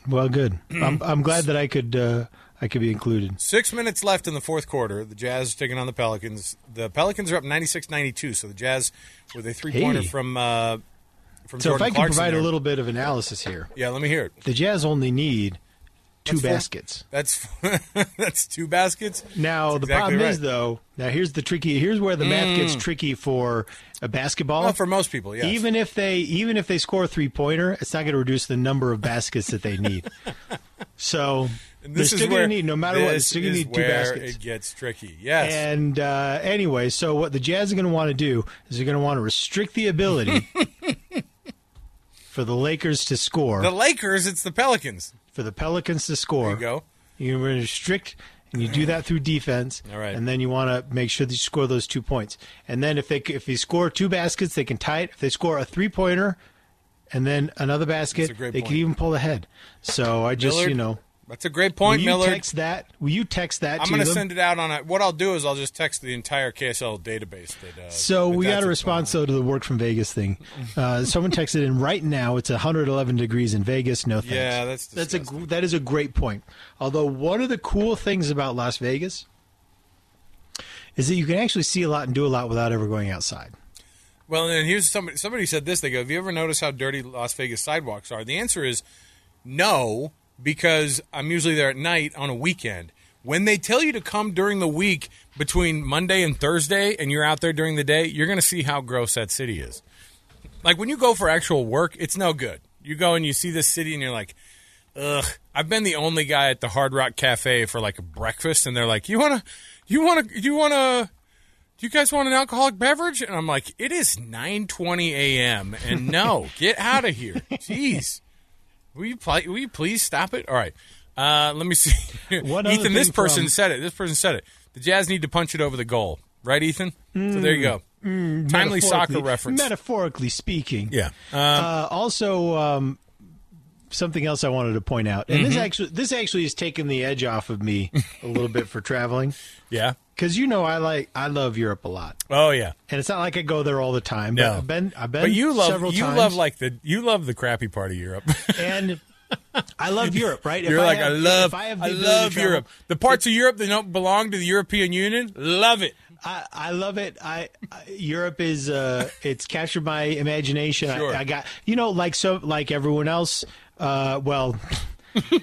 Well, good. [CLEARS THROAT] I'm I'm glad that I could uh, I could be included. Six minutes left in the fourth quarter. The Jazz is taking on the Pelicans. The Pelicans are up 96-92, so the Jazz with a three-pointer Hey. from uh, from So Jordan if I can Clarkson provide there. a little bit of analysis here, Yeah, let me hear it. the Jazz only need two That's four- baskets. That's [LAUGHS] that's two baskets. Now That's the exactly problem is though. Now here's the tricky. Here's where the math gets Mm. tricky for a basketball. Well, for most people, yes. Even if they even if they score a three pointer, it's not going to reduce the number of baskets that they need. [LAUGHS] So And they're this is still going to need no matter what. They're still going to need two where baskets. It gets tricky. Yes. And uh, anyway, so what the Jazz are going to want to do is they're going to want to restrict the ability [LAUGHS] for the Lakers to score, the Lakers, it's the Pelicans. for the Pelicans to score. There you go. You're going to restrict, and you do that through defense. All right. And then you want to make sure that you score those two points. And then if they if they score two baskets, they can tie it. If they score a three pointer, and then another basket, That's a great they point. can even pull ahead. So I just Millard? you know That's a great point, Miller. Will you Millard. text that? Will you text that I'm going to send it out on a. What I'll do is I'll just text the entire KSL database. That, uh, So that we got a response though to the work from Vegas thing. Uh, someone texted in right now. It's 111 degrees in Vegas. No thanks. Yeah, that's that's a that is a great point. Although one of the cool things about Las Vegas is that you can actually see a lot and do a lot without ever going outside. Well, and here's somebody. Somebody said this. They go, "Have you ever noticed how dirty Las Vegas sidewalks are?" The answer is no, because I'm usually there at night on a weekend. When they tell you to come during the week between Monday and Thursday, and you're out there during the day, you're going to see how gross that city is. Like when you go for actual work, it's no good. You go and you see this city, and you're like, ugh. I've been the only guy at the Hard Rock Cafe for like a breakfast, and they're like, "You wanna, you wanna, you wanna." do you guys want an alcoholic beverage? And I'm like, it is 9:20 a.m. and no, [LAUGHS] get out of here. Jeez. Will you pl- will you please stop it? All right. Uh, let me see. [LAUGHS] Ethan, this person from- said it. This person said it. The Jazz need to punch it over the goal. Right, Ethan? so there you go. Mm, Timely soccer reference. Metaphorically speaking. Yeah. Uh, also, um, something else I wanted to point out, and this Mhm. actually this actually has taken the edge off of me a little bit for traveling. [LAUGHS] Yeah. Because you know I like I love Europe a lot. Oh yeah. And it's not like I go there all the time. No. But I've been I've been But you love several you times. love like the you love the crappy part of Europe. [LAUGHS] and I love Europe, right? You're like have- I love if I, have the I love travel- Europe. The parts of Europe that don't belong to the European Union, love it. I, I love it. I, I Europe is uh, it's captured my imagination. Sure. I, I got you know like so like everyone else. Uh, well,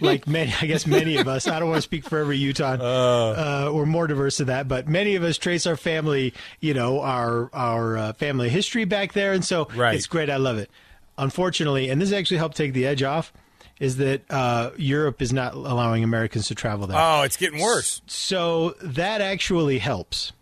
like many, I guess many of us. I don't want to speak for every Utah. Uh, we're more diverse than that, but many of us trace our family, you know, our our uh, family history back there, and so Right. it's great. I love it. Unfortunately, and this actually helped take the edge off. Is that uh, Europe is not allowing Americans to travel there? Oh, it's getting worse. So that actually helps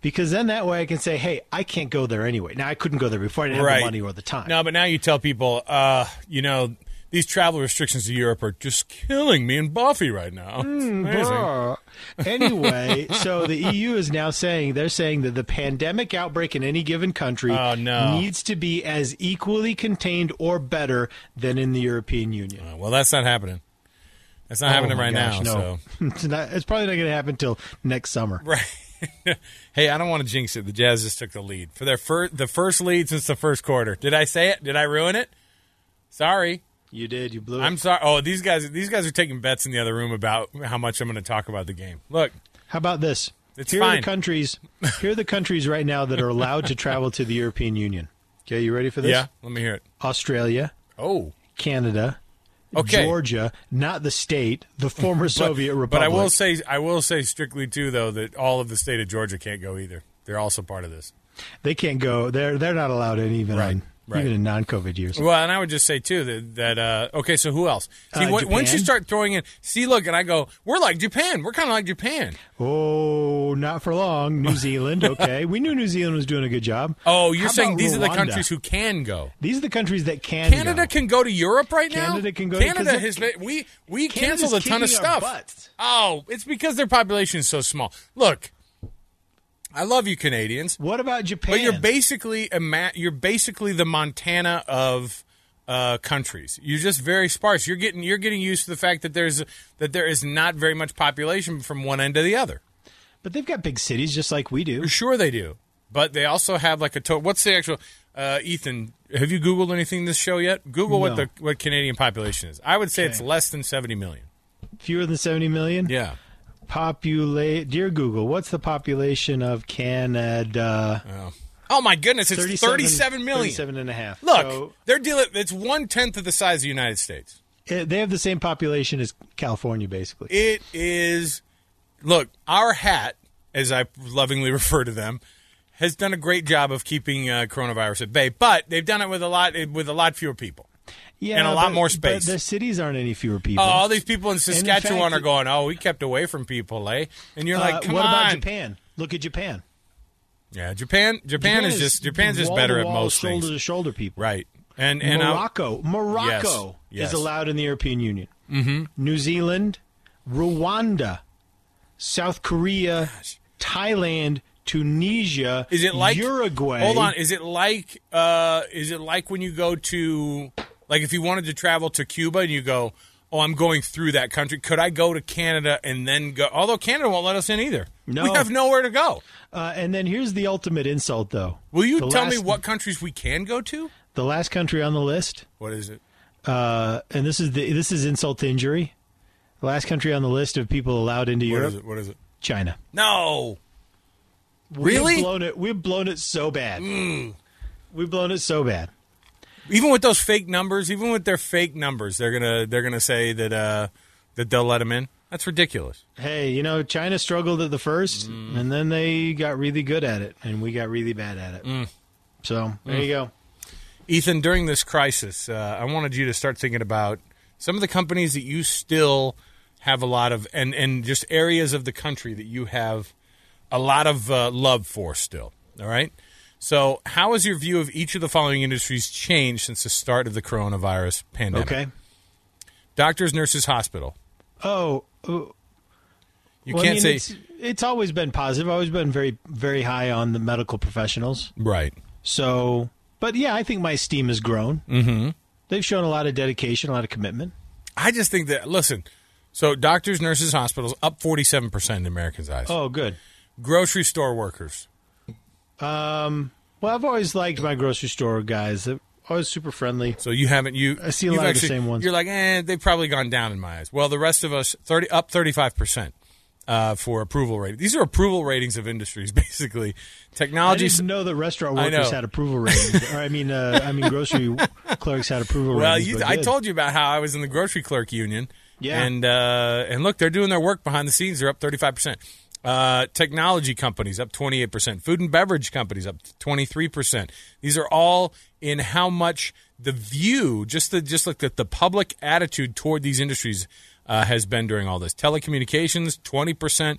because then that way I can say, hey, I can't go there anyway. Now I couldn't go there before I didn't have Right. the money or the time. No, but now you tell people, uh, you know, these travel restrictions to Europe are just killing me and Buffy right now. [LAUGHS] Amazing. Anyway, so the EU is now saying they're saying that the pandemic outbreak in any given country Oh, no. needs to be as equally contained or better than in the European Union. Uh, well, that's not happening. That's not Oh happening right gosh, now. No, [LAUGHS] it's, not, it's probably not going to happen until next summer. Right. [LAUGHS] hey, I don't want to jinx it. The Jazz just took the lead for their first, the first lead since the first quarter. Did I say it? Did I ruin it? Sorry. You did. You blew it. I'm sorry. Oh, these guys, these guys are taking bets in the other room about how much I'm going to talk about the game. Look, How about this? It's here are the countries. [LAUGHS] Here are the countries right now that are allowed to travel to the European Union. Okay, you ready for this? yeah, let me hear it. Australia, Oh, Canada, Okay. Georgia, not the state, the former [LAUGHS] Soviet Republic. But I will say, I will say strictly too, though, that all of the state of Georgia can't go either. They're also part of this. they can't go. They're they're not allowed in even Right, on, right. even in non-COVID years. Well, and I would just say too that that uh, okay. So who else? See, Uh, once you start throwing in, see, look, and I go, we're like Japan. We're kind of like Japan. Oh, not for long. New Zealand. [LAUGHS] Okay, we knew New Zealand was doing a good job. Oh, you're How saying these are the countries who can go. These are the countries that can. Canada go. can go to Europe right now. Canada can go- Canada has been, we we Canada's canceled a ton of stuff. butts. Oh, it's because their population is so small. Look, I love you Canadians. What about Japan? But you're basically a ma- you're basically the Montana of uh, countries. You're just very sparse. You're getting you're getting used to the fact that there's that there is not very much population from one end to the other. But they've got big cities just like we do. Sure, they do. But they also have like a to- what's the actual uh, Ethan? Have you googled anything this show yet? Google what the what Canadian population is. I would say it's less than seventy million. Fewer than seventy million. Yeah. Populate, dear Google, what's the population of Canada? Oh, oh my goodness, it's 37 million. 37 and a half. Look, So, they're dealing. It's one tenth of the size of the United States. eh, they have the same population as California, basically. It is. Look, our hat, as I lovingly [LAUGHS] refer to them, has done a great job of keeping uh, coronavirus at bay. But they've done it with a lot with a lot fewer people. Yeah, and a lot but- more space. the cities aren't any fewer people. Oh, all these people in in Saskatchewan fact- are going. Oh, we kept away from people, eh? And you're like, Uh, come what on. about Japan? Look at Japan. Yeah, Japan. Japan, is just Japan's just better at most shoulder things, to shoulder people. right? And and Morocco, Morocco Yes, yes. is allowed in the European Union. Mm-hmm. New Zealand, Rwanda, South Korea, Thailand, Tunisia. Is it like Uruguay? Hold on. Is it like uh is it like when you go to like if you wanted to travel to Cuba and you go, oh, I'm going through that country. Could I go to Canada and then go? Although Canada won't let us in either. No. We have nowhere to go. Uh, and then here's the ultimate insult, though. Will you The tell me what countries we can go to? The last country on the list, What is it? uh, and this is the this is insult to injury. The last country on the list of people allowed into What Europe, is it? What is it? China. No. We've Really? Mm. blown it. We've blown it so bad. We've blown it so bad. Even with those fake numbers, even with their fake numbers, they're gonna they're gonna say that uh, that they'll let them in. That's ridiculous. Hey, you know, China struggled at the first, Mm. and then they got really good at it, and we got really bad at it. So there Mm. you go. Ethan, during this crisis, uh, I wanted you to start thinking about some of the companies that you still have a lot of, and, and just areas of the country that you have a lot of uh, love for still. All right? So, how has your view of each of the following industries changed since the start of the coronavirus pandemic? Okay. Doctors, nurses, hospital. Oh, oh, You well, can't mean, say. it's, it's always been positive. I've always been very, very high on the medical professionals. Right. So, but yeah, I think my esteem has grown. Mm-hmm. They've shown a lot of dedication, a lot of commitment. I just think that, listen, so doctors, nurses, hospitals, up 47% in Americans' eyes. Oh, good. Grocery store workers. Um, well, I've always liked my grocery store guys. They're always super friendly. So you haven't you? I see a lot of the same ones. You're like, eh, they've probably gone down in my eyes. Well, the rest of us, thirty up thirty five percent uh, for approval rating. These are approval ratings of industries, [LAUGHS] basically. I Technology. didn't know that restaurant I workers had approval ratings. [LAUGHS] or I mean, uh, I mean, grocery clerks had approval Well, ratings. but I good. told you about how I was in the grocery clerk union. Yeah. And uh, and look, they're doing their work behind the scenes. They're up thirty five percent. Uh, technology companies up 28%. Food and beverage companies up 23%. These are all in how much the view, just the just like the, the public attitude toward these industries uh, has been during all this. Telecommunications 20%,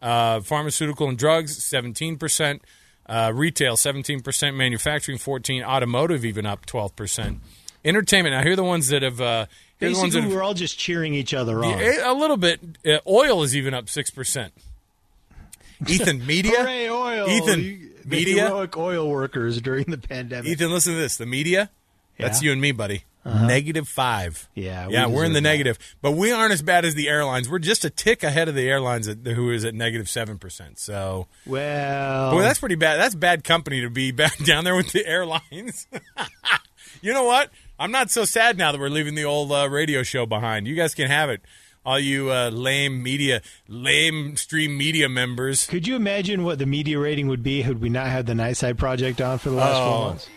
uh, pharmaceutical and drugs 17%, uh, retail 17%, manufacturing 14, automotive even up 12%. Entertainment. Now here are the ones that have uh, here are the ones that Basically, we're all just cheering each other on. a little bit. Uh, oil is even up six percent. Ethan, media. Hooray, oil! Ethan, You- media. heroic oil workers during the pandemic. Ethan, listen to this. The media. That's Yeah. you and me, buddy. Uh-huh. Negative five. Yeah, we yeah, we're in the that. negative, but we aren't as bad as the airlines. We're just a tick ahead of the airlines, at, who is at negative seven percent. So, Well, boy, that's pretty bad. That's bad company to be [LAUGHS] back down there with the airlines. [LAUGHS] you know what? I'm not so sad now that we're leaving the old uh, radio show behind. You guys can have it. All you uh, lame media, lame stream media members. Could you imagine what the media rating would be had we not had the Nightside Project on for the last Oh. four months?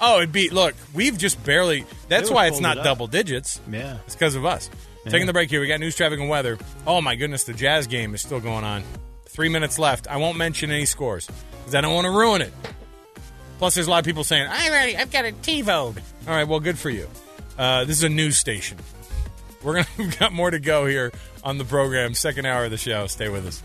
Oh, it'd be look. We've just barely. That's why it's not it double digits. Yeah. It's because of us. Yeah. Taking the break here. We got news, traffic, and weather. Oh my goodness, the Jazz game is still going on. Three minutes left. I won't mention any scores because I don't want to ruin it. Plus, there's a lot of people saying I'm ready. I've got a TiVo. All right, well, good for you. Uh, this is a news station. We're gonna [LAUGHS] we've got more to go here on the program. Second hour of the show. Stay with us.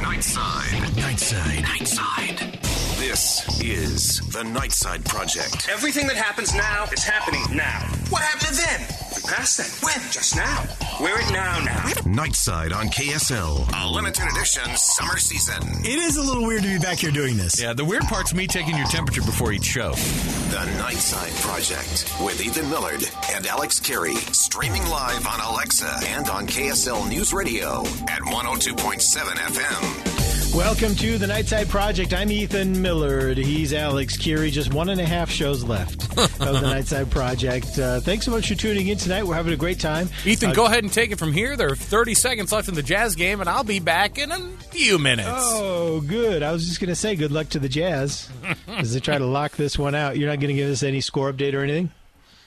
Nightside. Nightside. Nightside. This is the Nightside Project. Everything that happens now is happening now. What happened to then? We passed that. When? Just now. We're it now now. Nightside on KSL. A limited edition summer season. It is a little weird to be back here doing this. Yeah, the weird part's me taking your temperature before each show. The Nightside Project with Ethan Millard and Alex Kirry. Streaming live on Alexa and on KSL News Radio at 102.7 FM. Welcome to the Nightside Project. I'm Ethan Millard. He's Alex Kirry. Just one and a half shows left of the [LAUGHS] Nightside Project. Uh, thanks so much for tuning in tonight. We're having a great time. Ethan, Uh, go ahead and take it from here. There are 30 seconds left in the Jazz game, and I'll be back in a few minutes. Oh, good. I was just going to say good luck to the Jazz [LAUGHS] as they try to lock this one out. You're not going to give us any score update or anything?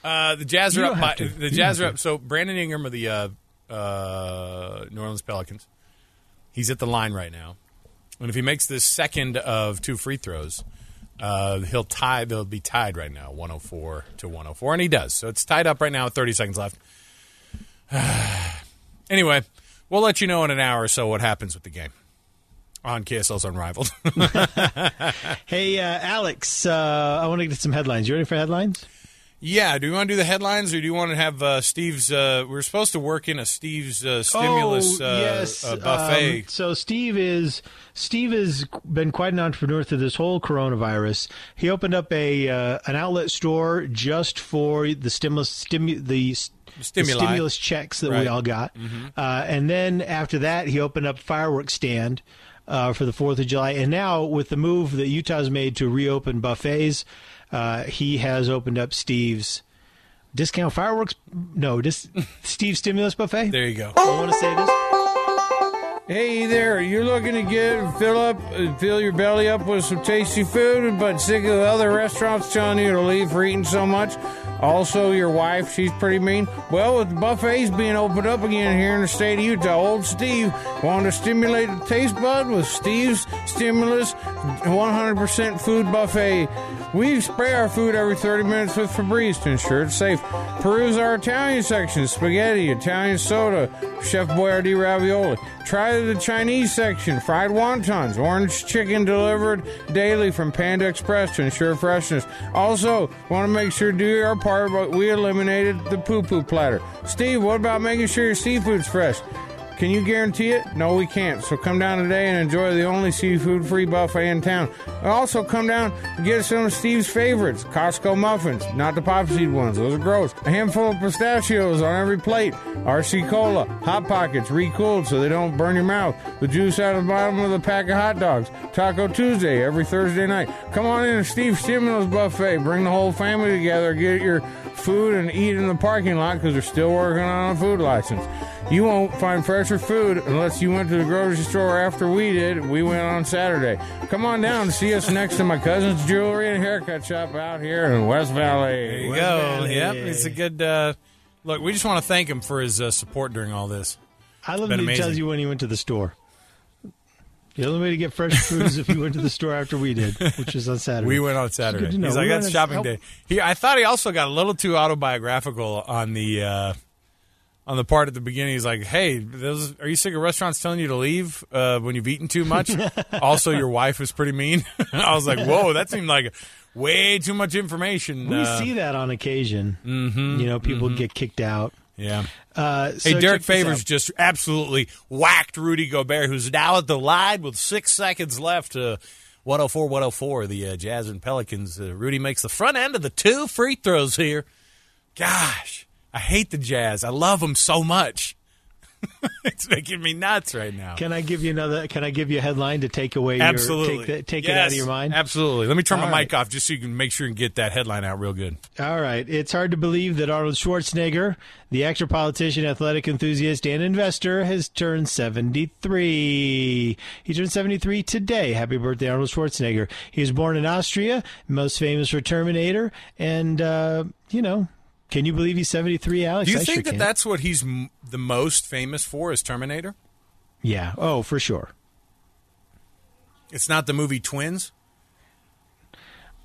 Uh, the Jazz are up. By, have to. the You Jazz are up. So Brandon Ingram of the uh, uh, New Orleans Pelicans, he's at the line right now, and if he makes this second of two free throws, uh, he'll tie. They'll be tied right now, 104 to 104, and he does. So it's tied up right now with 30 seconds left. [SIGHS] anyway, we'll let you know in an hour or so what happens with the game on KSL's Unrivaled. [LAUGHS] Hey, uh, Alex, uh, I want to get some headlines. You ready for headlines? Yeah. Do you want to do the headlines, or do you want to have uh, Steve's? Uh, we're supposed to work in a Steve's uh, stimulus oh, uh, yes. uh, buffet. Um, so Steve is Steve has been quite an entrepreneur through this whole coronavirus. He opened up a uh, an outlet store just for the stimulus stimu- the, Stimuli. stimulus checks that we all got. Mhm. Uh, and then after that, he opened up fireworks stand. Uh, for the Fourth of July, and now with the move that Utah's made to reopen buffets, uh, he has opened up Steve's discount fireworks. No, dis- Steve's stimulus buffet. There you go. I want to say this. Hey there, you're looking to get fill up, uh, fill your belly up with some tasty food, but sick of other restaurants telling you to leave for eating so much. Also, your wife, she's pretty mean. Well, with buffets being opened up again here in the state of Utah, old Steve wanted to stimulate the taste bud with Steve's Stimulus 100% food buffet. We spray our food every 30 minutes with Febreze to ensure it's safe. Peruse our Italian section, spaghetti, Italian soda, Chef Boyardee ravioli. Try the Chinese section, fried wontons, orange chicken delivered daily from Panda Express to ensure freshness. Also, want to make sure do our part, but we eliminated the poo poo platter. Steve, what about making sure your seafood's fresh? Can you guarantee it? No, we can't. So come down today and enjoy the only seafood free buffet in town. Also come down and get some of Steve's favorites Costco muffins, not the pop seed ones, those are gross. A handful of pistachios on every plate. RC Cola, Hot Pockets, recooled so they don't burn your mouth. The juice out of the bottom of the pack of hot dogs. Taco Tuesday every Thursday night. Come on in to Steve's Stimulus Buffet. Bring the whole family together. Get your food and eat in the parking lot because they're still working on a food license. You won't find fresher food unless you went to the grocery store after we did. We went on Saturday. Come on down and see us next to my cousin's jewelry and haircut shop out here in West Valley. There you go. Yep, it's a good uh, look. We just want to thank him for his uh, support during all this. I love Been that he tells you when he went to the store. The only way to get fresh food is if you went to the store after we did, which is on Saturday. We went on Saturday. good to know. He's We like, went that's shopping help- day. He, I thought he also got a little too autobiographical on the uh, on the part at the beginning. He's like, "Hey, those, are you sick of restaurants telling you to leave uh, when you've eaten too much?" [LAUGHS] also, your wife is pretty mean. [LAUGHS] I was like, "Whoa, that seemed like way too much information." We uh, see that on occasion. mhm, You know, people mhm. get kicked out. Yeah. Uh, Hey, Derrick Favors just absolutely whacked Rudy Gobert, who's now at the line with six seconds left. Uh, 104 104, the uh, Jazz and Pelicans. Uh, Rudy makes the front end of the two free throws here. Gosh, I hate the Jazz. I love them so much. [LAUGHS] it's making me nuts right now. Can I give you another? Can I give you a headline to take away? Absolutely. Your, take take it out of your mind. Absolutely. Let me turn All my right. mic off just so you can make sure and get that headline out real good. All right. It's hard to believe that Arnold Schwarzenegger, the actor, politician, athletic enthusiast, and investor, has turned 73. He turned 73 today. Happy birthday, Arnold Schwarzenegger. He was born in Austria, most famous for Terminator. And, uh, you know, can you believe he's 73, Alex? Do you I think sure that can. that's what he's m- the most famous for is Terminator? Yeah. Oh, for sure. It's not the movie Twins?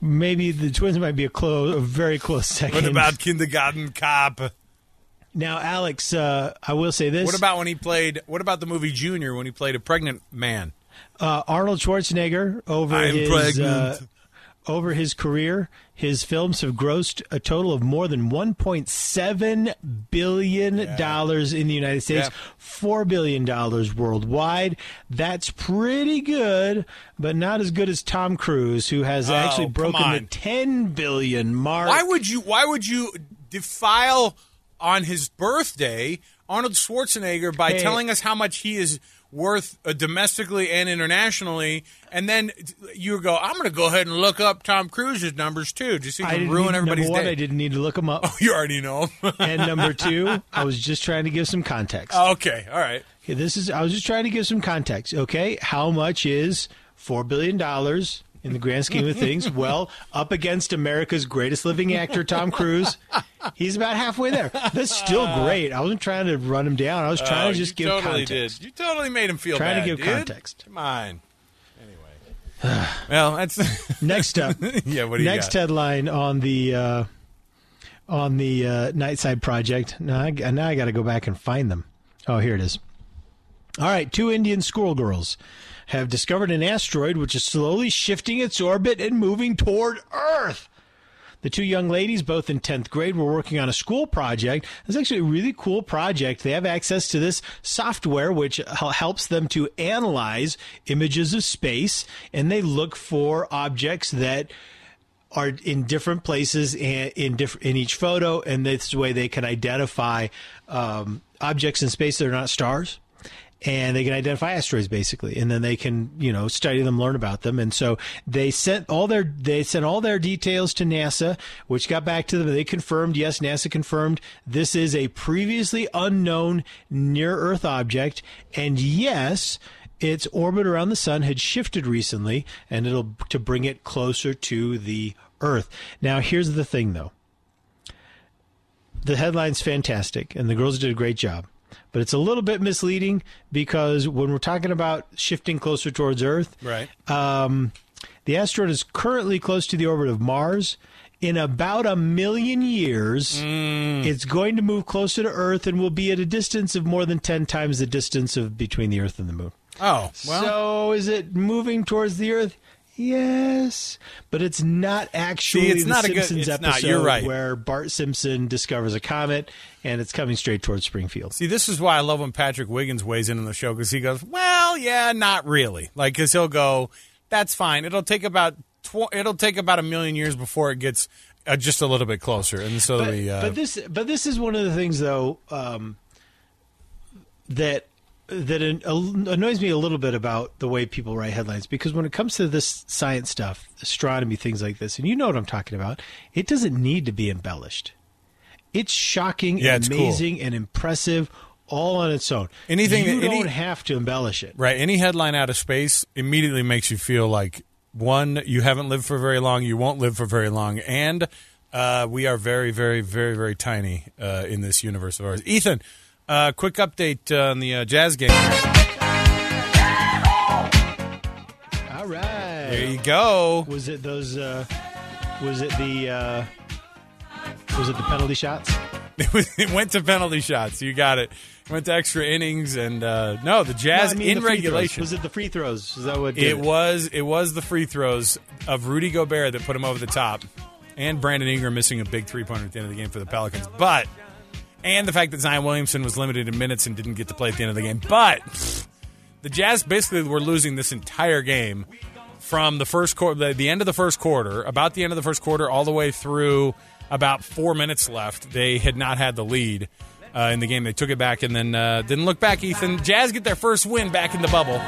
Maybe the twins might be a close, a very close second. What about [LAUGHS] Kindergarten Cop? now, Alex? Uh, I will say this. What about when he played? What about the movie Junior when he played a pregnant man? uh, Arnold Schwarzenegger over I'm his pregnant. uh, over his career, his films have grossed a total of more than 1.7 billion dollars in the United States, Yeah. four billion dollars worldwide. That's pretty good, but not as good as Tom Cruise, who has Oh, actually broken the on. 10 billion mark. Why would you? Why would you defile on his birthday Arnold Schwarzenegger by Hey. telling us how much he is worth uh, domestically and internationally, and then you go, "I'm going to go ahead and look up Tom Cruise's numbers too, just so you can ruin need, everybody's number one, day." I didn't need to look them up. [LAUGHS] Oh, you already know. [LAUGHS] and number two, I was just trying to give some context. okay, all right. Okay, this is. I was just trying to give some context. Okay, how much is four billion dollars in the grand scheme of things? [LAUGHS] well, up against America's greatest living actor, Tom Cruise, he's about halfway there. That's still great. I wasn't trying to run him down. I was trying Oh, to just you give totally context. Did. You totally made him feel Trying to give dude. context. Come on. Anyway, [SIGHS] well, that's [LAUGHS] Next up, [LAUGHS] yeah. What do you next got? headline on the uh, on the uh, Nightside Project. Now I, now I got to go back and find them. Oh, here it is. All right, two Indian schoolgirls have discovered an asteroid which is slowly shifting its orbit and moving toward Earth. The two young ladies, both in 10th grade, were working on a school project. It's actually a really cool project. They have access to this software, which helps them to analyze images of space, and they look for objects that are in different places and in different in each photo, and this way they can identify um, objects in space that are not stars and they can identify asteroids basically. And then they can you know study them learn about them. And so they sent all their they sent all their details to NASA which got back to them. They confirmed yes NASA confirmed this is a previously unknown near earth object. And yes its orbit around the sun had shifted recently and it'll to bring it closer to the earth. Now here's the thing though. The headline's fantastic and the girls did a great job but it's a little bit misleading because when we're talking about shifting closer towards Earth, Right. Um, the asteroid is currently close to the orbit of Mars. In about a million years, it's going to move closer to Earth and will be at a distance of more than ten times the distance of between the Earth and the Moon. Oh, well. so is it moving towards the Earth? Yes, but it's not actually See, it's the not a good- Simpsons it's not, episode you're right. where Bart Simpson discovers a comet and it's coming straight towards Springfield. See, this is why I love when Patrick Wiggins weighs in on the show because he goes, "Well, yeah, not really." Like, because he'll go, "That's fine. It'll take about tw- it'll take about a million years before it gets uh, just a little bit closer." And so but, we, uh, but this but this is one of the things though um, that that annoys me a little bit about the way people write headlines because when it comes to this science stuff, astronomy, things like this, and you know what I'm talking about, it doesn't need to be embellished. It's shocking, Yeah, and it's cool. amazing, and impressive all on its own. Anything you that- any- don't have to embellish it. right, any headline out of space immediately makes you feel like one, you haven't lived for very long, you won't live for very long, and uh, we are very, very, very, very tiny uh, in this universe of ours. Ethan, uh, quick update uh, on the uh, Jazz game. All right, There you go. Was it those? Uh, was it the? Uh, was it the penalty shots? [LAUGHS] It, was, it went to penalty shots. You got it. It went to extra innings, and uh, no, the Jazz No, I mean in the free throws. regulation. Was it the free throws? Is that what did It was it was the free throws of Rudy Gobert that put him over the top, and Brandon Ingram missing a big three pointer at the end of the game for the Pelicans. But and the fact that Zion Williamson was limited in minutes and didn't get to play at the end of the game. But the Jazz basically were losing this entire game from the first quarter, the, the end of the first quarter, about the end of the first quarter, all the way through about four minutes left. They had not had the lead. Uh, in the game, they took it back and then uh, didn't look back. Ethan, Jazz get their first win back in the bubble.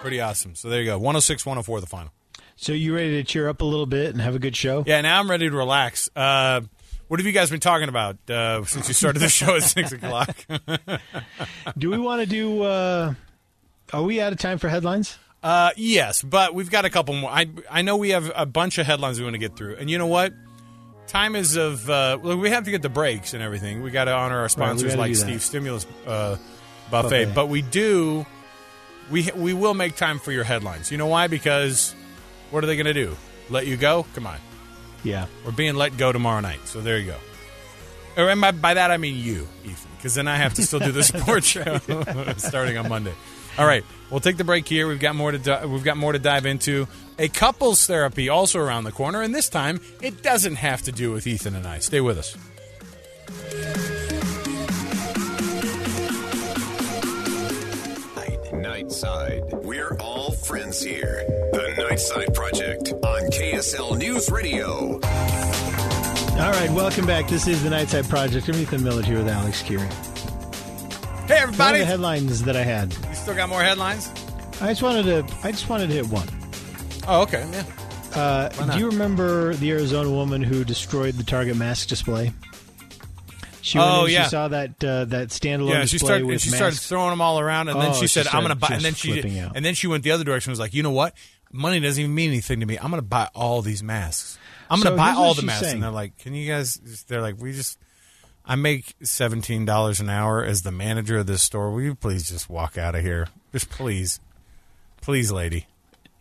Pretty awesome. So there you go. 106 104 the final. So you ready to cheer up a little bit and have a good show? Yeah, now I'm ready to relax. Uh, what have you guys been talking about uh, since you started the show at 6 o'clock? [LAUGHS] Do we want to do? Uh, are we out of time for headlines? uh, yes, but we've got a couple more. I, I know we have a bunch of headlines we want to get through. And you know what? Time is of. Uh, well, we have to get the breaks and everything. We got to honor our sponsors gotta like. Steve Stimulus uh, Buffet. Buffet. But we do. We, we will make time for your headlines. You know why? Because what are they going to do? Let you go? Come on. Yeah. We're being let go tomorrow night. So there you go. Or and by, by that I mean you, Ethan, because then I have to still do the [LAUGHS] sports show [LAUGHS] starting on Monday. All right, we'll take the break here. We've got more to di- we've got more to dive into. A couples therapy also around the corner, and this time it doesn't have to do with Ethan and I. Stay with us. Nightside. We're all friends here. The Nightside Project on KSL News Radio. All right, welcome back. This is the Nightside Project. I'm Ethan Millard here with Alex Kirry. Hey One of everybody! the headlines that I had. You still got more headlines? I just wanted to. I just wanted to hit one. Oh, okay, yeah. Uh, Why not? do you remember the Arizona woman who destroyed the Target mask display? She Oh, in, yeah. She saw that uh, that standalone Yeah, display she started. And she masks. started throwing them all around, and then Oh, she she said, "I'm going to buy." And then she, out. and then she went the other direction. Was like, you know what? Money doesn't even mean anything to me. I'm going to buy all these masks. I'm going to So buy all the masks. saying. And they're like, "Can you guys?" They're like, "We just." I make seventeen dollars an hour as the manager of this store. Will you please just walk out of here? Just please, please, lady.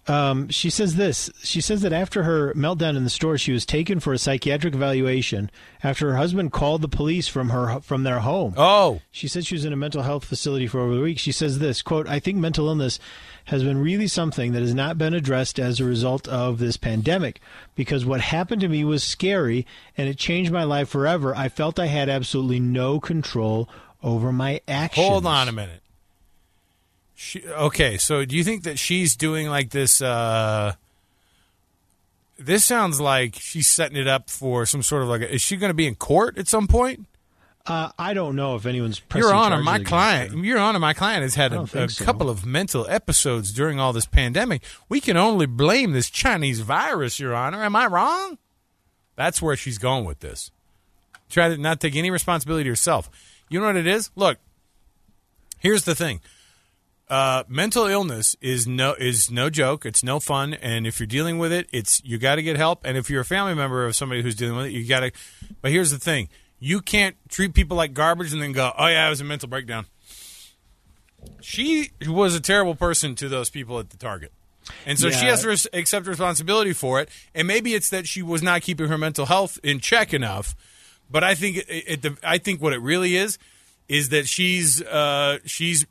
Um, she says this. She says that after her meltdown in the store, she was taken for a psychiatric evaluation after her husband called the police from her from their home. Oh, she said she was in a mental health facility for over a week. She says this quote: "I think mental illness has been really something that has not been addressed as a result of this pandemic because what happened to me was scary and it changed my life forever. I felt I had absolutely no control over my actions." Hold on a minute. She, okay, so do you think that she's doing like this? Uh, this sounds like she's setting it up for some sort of like. A, is she going to be in court at some point? Uh, I don't know if anyone's. Your Honor, my client. Your Honor, my client has had a, a so. couple of mental episodes during all this pandemic. We can only blame this Chinese virus, Your Honor. Am I wrong? That's where she's going with this. Try to not take any responsibility yourself. You know what it is? Look, here's the thing. Uh, mental illness is no is no joke. It's no fun, and if you're dealing with it, it's you got to get help. And if you're a family member of somebody who's dealing with it, you got to. But here's the thing: you can't treat people like garbage and then go, "Oh yeah, it was a mental breakdown." She was a terrible person to those people at the Target. And so she has to res- accept responsibility for it. And maybe it's that she was not keeping her mental health in check enough. But I think it, it, the, I think what it really is is that she's uh, she's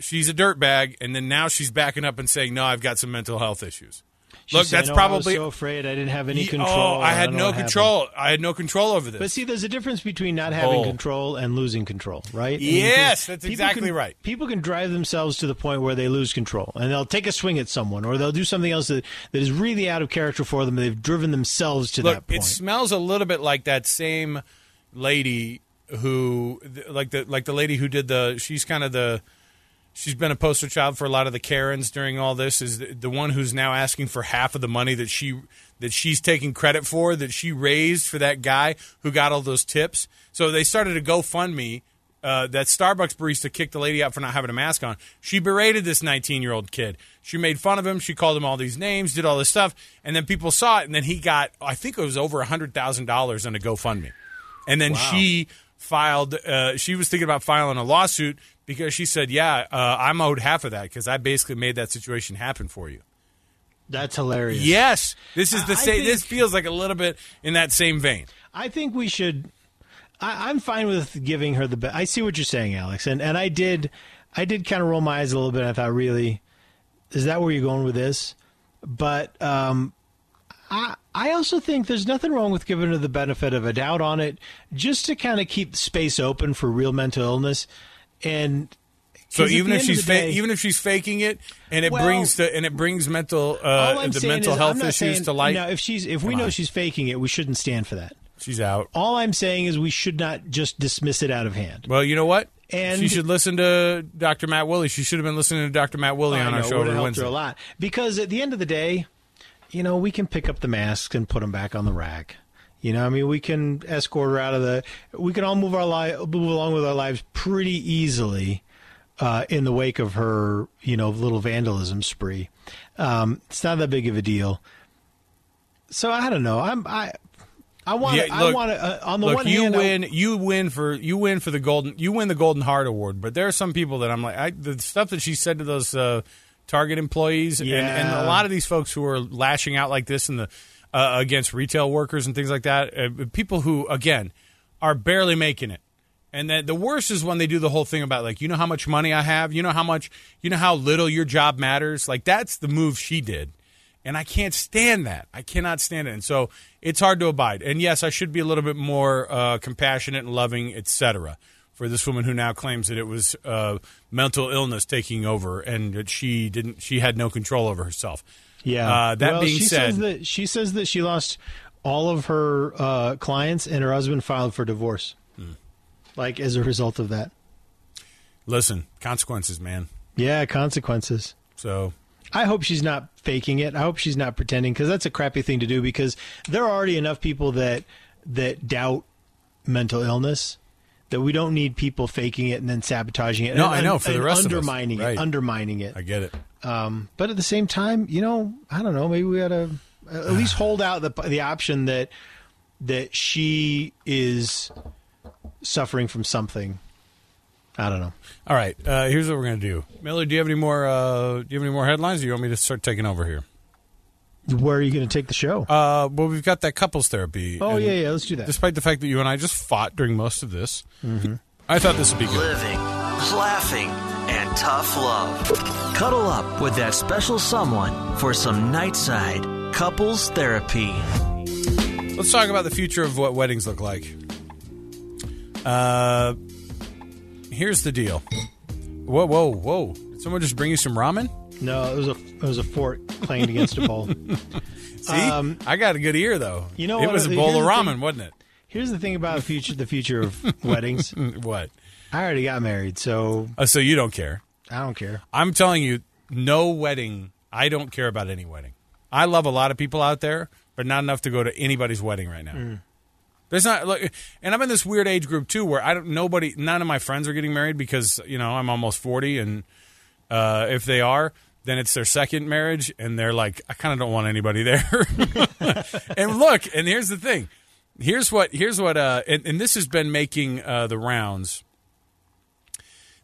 she's a dirtbag, and then now she's backing up and saying, "No, I've got some mental health issues." She Look, said, that's "No, probably I was so afraid I didn't have any oh, control. Oh, I had don't no what happened." control. I had no control over this. But see, there's a difference between not having Oh. control and losing control, right? I mean, that's exactly can- right. People can drive themselves to the point where they lose control, and they'll take a swing at someone, or they'll do something else that, that is really out of character for them. They've driven themselves to Look, that point. it smells a little bit like that same lady who, like the like the lady who did the. She's kind of the. She's been a poster child for a lot of the Karens during all this. Is the, the one who's now asking for half of the money that she that she's taking credit for that she raised for that guy who got all those tips. So they started a GoFundMe. Uh, that Starbucks barista kicked the lady out for not having a mask on. She berated this 19 year old kid. She made fun of him. She called him all these names, did all this stuff, and then people saw it. And then he got, I think it was over hundred thousand dollars on a GoFundMe. And then she filed. Uh, she was thinking about filing a lawsuit because she said, "Yeah, uh, I'm owed half of that because I basically made that situation happen for you." That's hilarious. Yes, this is the same. This feels like a little bit in that same vein. I think we should. I, I'm fine with giving her the. Be- I see what you're saying, Alex, and and I did, I did kind of roll my eyes a little bit. I thought, really, is that where you're going with this? But um, I I also think there's nothing wrong with giving her the benefit of a doubt on it, just to kind of keep space open for real mental illness, and. so even if she's fa- day- even if she's faking it, and it Well- brings the and it brings mental uh, the mental is, health issues saying- to light. Now, if she's if we Come know on. she's faking it, we shouldn't stand for that. she's out. All I'm saying is we should not just dismiss it out of hand. Well, you know what? And- she should listen to Dr. Matt Willie. She should have been listening to Dr. Matt Willie I on our know, show would've helped Wednesday. her a lot because at the end of the day, you know, we can pick up the masks and put them back on the rack. You know, I mean, we can escort her out of the. We can all move our li- move along with our lives pretty easily uh, in the wake of her, you know, little vandalism spree. Um, it's not that big of a deal. So I don't know. I'm I. I want. Yeah, to I want. Uh, on the Look, one you hand, I- win. You win for you win for the golden. You win the Golden Heart Award. But there are some people that I'm like I, the stuff that she said to those uh, Target employees and, and a lot of these folks who are lashing out like this in the uh, against retail workers and things like that. Uh, people who again are barely making it. And that the worst is when they do the whole thing about like you know how much money I have, you know how much, you know how little your job matters. Like that's the move she did. And I can't stand that. I cannot stand it. And so it's hard to abide. And yes, I should be a little bit more uh, compassionate and loving, etc. For this woman who now claims that it was uh, mental illness taking over and that she didn't, she had no control over herself. Yeah. Uh, that Well, being she said, says that she says that she lost all of her uh, clients, and her husband filed for divorce, Hmm. like as a result of that. listen, consequences, man. Yeah, consequences. So I hope she's not faking it. I hope she's not pretending because that's a crappy thing to do. Because there are already enough people that that doubt mental illness that we don't need people faking it and then sabotaging it. No, and, I know, for the rest of us. undermining Right. it, undermining it. I get it. Um, but at the same time, you know, I don't know. Maybe we ought to at [SIGHS] least hold out the the option that that she is suffering from something. I don't know. All right, uh, here's what we're gonna do. Miller, do you have any more? Uh, do you have any more headlines? Or do you want me to start taking over here? Where are you going to take the show? Uh, well, we've got that couples therapy. Oh, yeah, yeah, let's do that. Despite the fact that you and I just fought during most of this, Mm-hmm. I thought this would be good. Living, laughing, and tough love. Cuddle up with that special someone for some nightside couples therapy. Let's talk about the future of what weddings look like. Uh, here's the deal. Whoa, whoa, whoa! Did someone just bring you some ramen? No, it was a it was a fork clanged against a bowl. [LAUGHS] See, Um, I got a good ear though. You know it what? was a bowl of ramen, thing- wasn't it? Here's the thing about future the future of weddings. [LAUGHS] what? I already got married, so Uh, so you don't care. I don't care. I'm telling you, no wedding. I don't care about any wedding. I love a lot of people out there, but not enough to go to anybody's wedding right now. Mm. There's not, look, and I'm in this weird age group too, where I don't. Nobody, none of my friends are getting married because you know I'm almost 40, and uh, if they are, then it's their second marriage, and they're like, I kind of don't want anybody there. [LAUGHS] and look, and here's the thing. Here's what. Here's what. Uh, and, and this has been making uh, the rounds.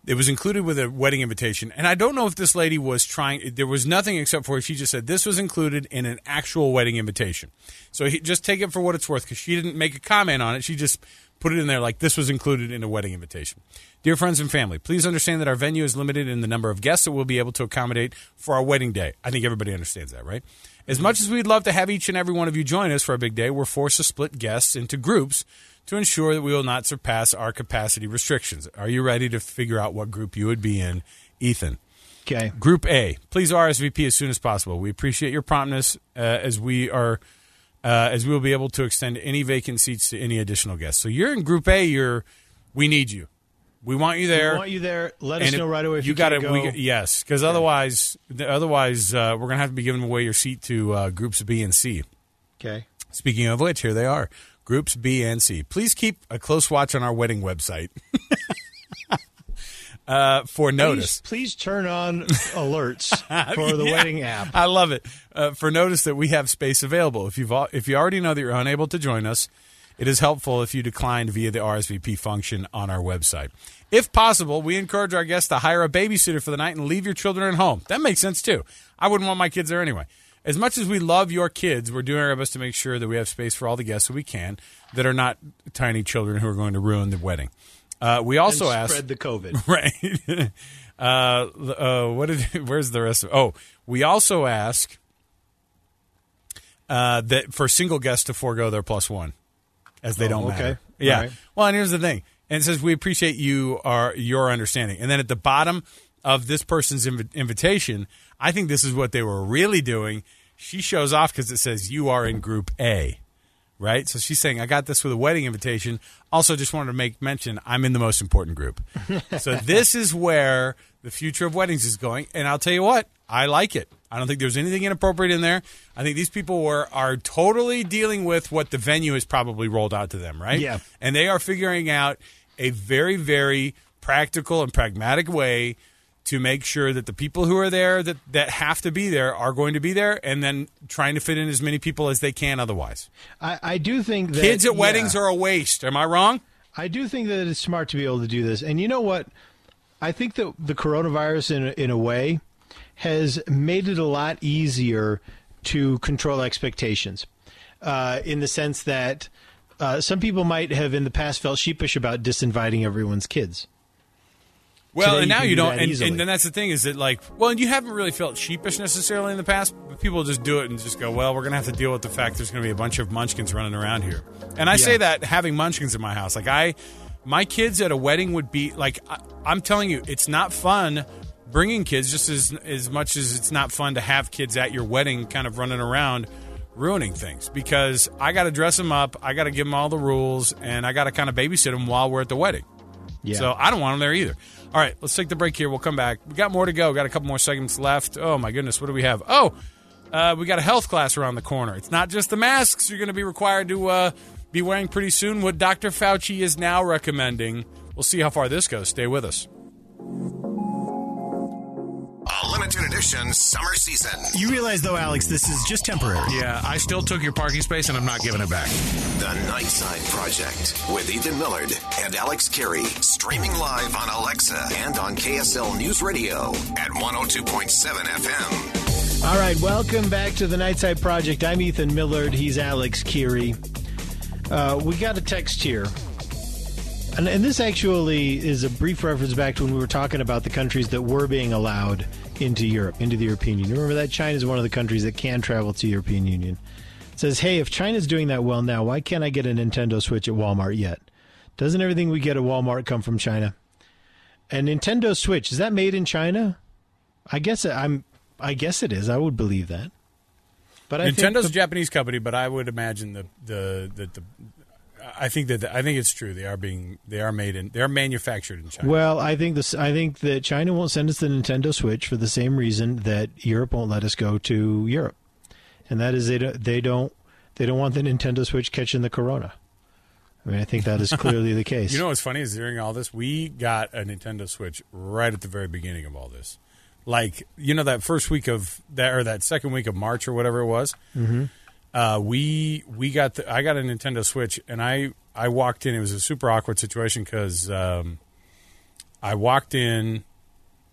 It was included with a wedding invitation, and I don't know if this lady was trying. There was nothing except for she just said this was included in an actual wedding invitation. So he, just take it for what it's worth because she didn't make a comment on it. She just put it in there like this was included in a wedding invitation. Dear friends and family, please understand that our venue is limited in the number of guests that we'll be able to accommodate for our wedding day. I think everybody understands that, right? As much as we'd love to have each and every one of you join us for our big day, we're forced to split guests into groups to ensure that we will not surpass our capacity restrictions. Are you ready to figure out what group you would be in, Ethan? Okay. Group A, please RSVP as soon as possible. We appreciate your promptness uh, as we are uh, as we will be able to extend any vacant seats to any additional guests. So you're in Group A. You're we need you. We want you there. We want you there. Let us know right away if you, gotta, can't we- go. yes, because otherwise, otherwise uh, we're gonna have to be giving away your seat to uh, groups B and C. Okay. Speaking of which, here they are, groups B and C. Please keep a close watch on our wedding website [LAUGHS] uh, for notice. Please, please turn on alerts [LAUGHS] for the Yeah. wedding app. I love it. Uh, for notice that we have space available. If you've al- if you already know that you're unable to join us, it is helpful if you declined via the RSVP function on our website. If possible, we encourage our guests to hire a babysitter for the night and leave your children at home. That makes sense too. I wouldn't want my kids there anyway. As much as we love your kids, we're doing our best to make sure that we have space for all the guests that we can that are not tiny children who are going to ruin the wedding. Uh, we also And ask spread the COVID. [LAUGHS] right. [LAUGHS] uh, uh, what did? [LAUGHS] Where's the rest of? Oh, we also ask uh, that for single guests to forego their plus one, as they Oh, don't okay. matter. Yeah. Right. Well, and here's the thing, and it says we appreciate you are your understanding, and then at the bottom of this person's inv- invitation, I think this is what they were really doing. She shows off because it says you are in Group A right? So she's saying, I got this with a wedding invitation. Also, just wanted to make mention I'm in the most important group. [LAUGHS] so this is where the future of weddings is going. And I'll tell you what, I like it. I don't think there's anything inappropriate in there. I think these people were are totally dealing with what the venue has probably rolled out to them, right? Yeah. And they are figuring out a very, very practical and pragmatic way to make sure that the people who are there that, that have to be there are going to be there and then trying to fit in as many people as they can otherwise. I, I do think that Kids at yeah. weddings are a waste. Am I wrong? I do think that it's smart to be able to do this. And you know what? I think that the coronavirus, in a, in a way, has made it a lot easier to control expectations. Uh, in the sense that uh, some people might have in the past felt sheepish about disinviting everyone's kids. Well, Today and now you do don't, and, and then that's the thing is that like, well, you haven't really felt sheepish necessarily in the past, but people just do it and just go, well, we're gonna have to deal with the fact there's gonna be a bunch of munchkins running around here, and I say that having munchkins in my house, like I, my kids at a wedding would be like, I, I'm telling you, it's not fun bringing kids just as as much as it's not fun to have kids at your wedding, kind of running around ruining things. Because I got to dress them up, I got to give them all the rules, and I got to kind of babysit them while we're at the wedding. Yeah. So I don't want them there either. All right, let's take the break here. We'll come back. We got more to go. Got a couple more segments left. Oh my goodness, what do we have? Oh, uh, we got a health class around the corner. It's not just the masks you're going to be required to uh, be wearing pretty soon. What Dr. Fauci is now recommending. We'll see how far this goes. Stay with us. A limited edition Ocean summer season. You realize, though, Alex, this is just temporary. Yeah, I still took your parking space and I'm not giving it back. The Nightside Project with Ethan Millard and Alex Kirry. Streaming live on Alexa and on KSL News Radio at 102.7 FM. All right, welcome back to the Nightside Project. I'm Ethan Millard. He's Alex Kirry. Uh, we got a text here. And, and this actually is a brief reference back to when we were talking about the countries that were being allowed into Europe, into the European Union. Remember that China is one of the countries that can travel to the European Union. It says, hey, if China's doing that well now, why can't I get a Nintendo Switch at Walmart yet? Doesn't everything we get at Walmart come from China? A Nintendo Switch is that made in China? I guess I'm. I guess it is. I would believe that. But I Nintendo's think a Japanese company, but I would imagine the the the. the I think that I think it's true. They are being they are made in they are manufactured in China. Well, I think this. I think that China won't send us the Nintendo Switch for the same reason that Europe won't let us go to Europe, and that is they don't they don't they don't want the Nintendo Switch catching the corona. I mean, I think that is [LAUGHS] clearly the case. You know what's funny is during all this, we got a Nintendo Switch right at the very beginning of all this. Like you know that first week of that or that second week of March or whatever it was. Mhm. Uh, we we got the, I got a Nintendo Switch and I I walked in. It was a super awkward situation because um, I walked in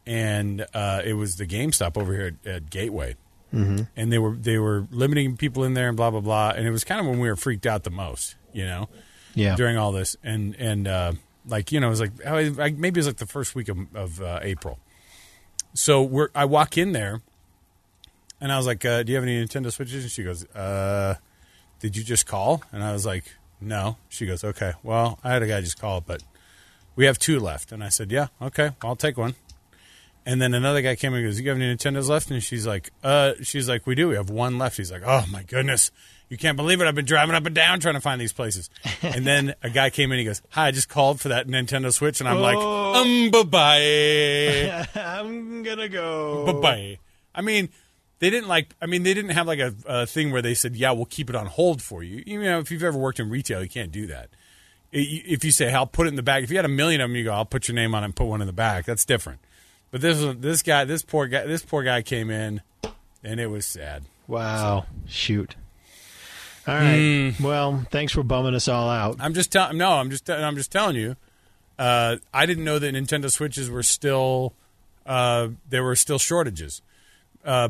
and uh, it was the GameStop over here at, at Gateway. Mhm. And they were they were limiting people in there and blah blah blah. And it was kind of when we were freaked out the most, you know Yeah. during all this, and and uh, like you know, it was like maybe it was like the first week of, of uh, April. So we're I walk in there, and I was like, uh, "Do you have any Nintendo Switches?" And she goes, uh, "Did you just call?" And I was like, "No." She goes, "Okay, well, I had a guy just call, but we have two left." And I said, "Yeah, okay, I'll take one." And then another guy came and goes, "You have any Nintendos left?" And she's like, "Uh," she's like, "We do. We have one left." He's like, "Oh my goodness, you can't believe it! I've been driving up and down trying to find these places." [LAUGHS] and then a guy came in. He goes, "Hi, I just called for that Nintendo Switch," and I'm like, Oh. "Um, bye bye, [LAUGHS] I'm gonna go. bye bye." I mean, they didn't like. I mean, they didn't have like a, a thing where they said, "Yeah, we'll keep it on hold for you." You know, if you've ever worked in retail, you can't do that. If you say, "Hey, "I'll put it in the bag," if you had a million of them, you go, "I'll put your name on it and put one in the back." That's different. But this was- this guy, this poor guy, this poor guy came in, and it was sad. Wow. Shoot. All right. Hmm. Well, thanks for bumming us all out. I'm just telling. No, I'm just. I'm just telling you. Uh, I didn't know that Nintendo Switches were still. Uh, there were still shortages. Uh,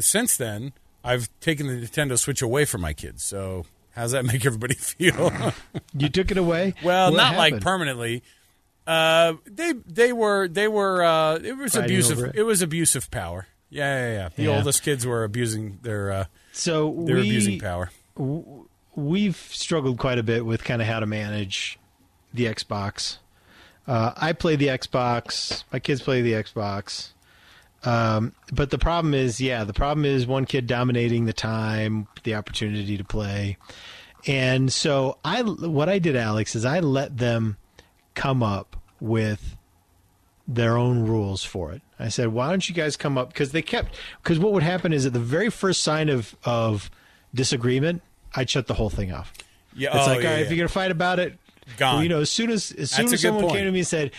since then, I've taken the Nintendo Switch away from my kids. So, how's that [LAUGHS] make everybody feel? You took it away. well, What not like permanently. Uh, they they were they were uh, it was Fighting abusive. It. it? was abusive power. Yeah, yeah, yeah. The Yeah. oldest kids were abusing their. Uh, So they're we- abusing power. w- we've struggled quite a bit with kind of how to manage the Xbox. Uh, I play the Xbox. My kids play the Xbox. Um, but the problem is, yeah, the problem is one kid dominating the time, the opportunity to play. And so I, what I did, Alex, is I let them come up with their own rules for it. I said, why don't you guys come up? Because they kept, because what would happen is at the very first sign of, of disagreement, I'd shut the whole thing off. Yeah, It's oh, like, yeah, all right, if you're going to fight about it, Gone. well, you know, as soon as, as soon That's as someone point. came to me and said,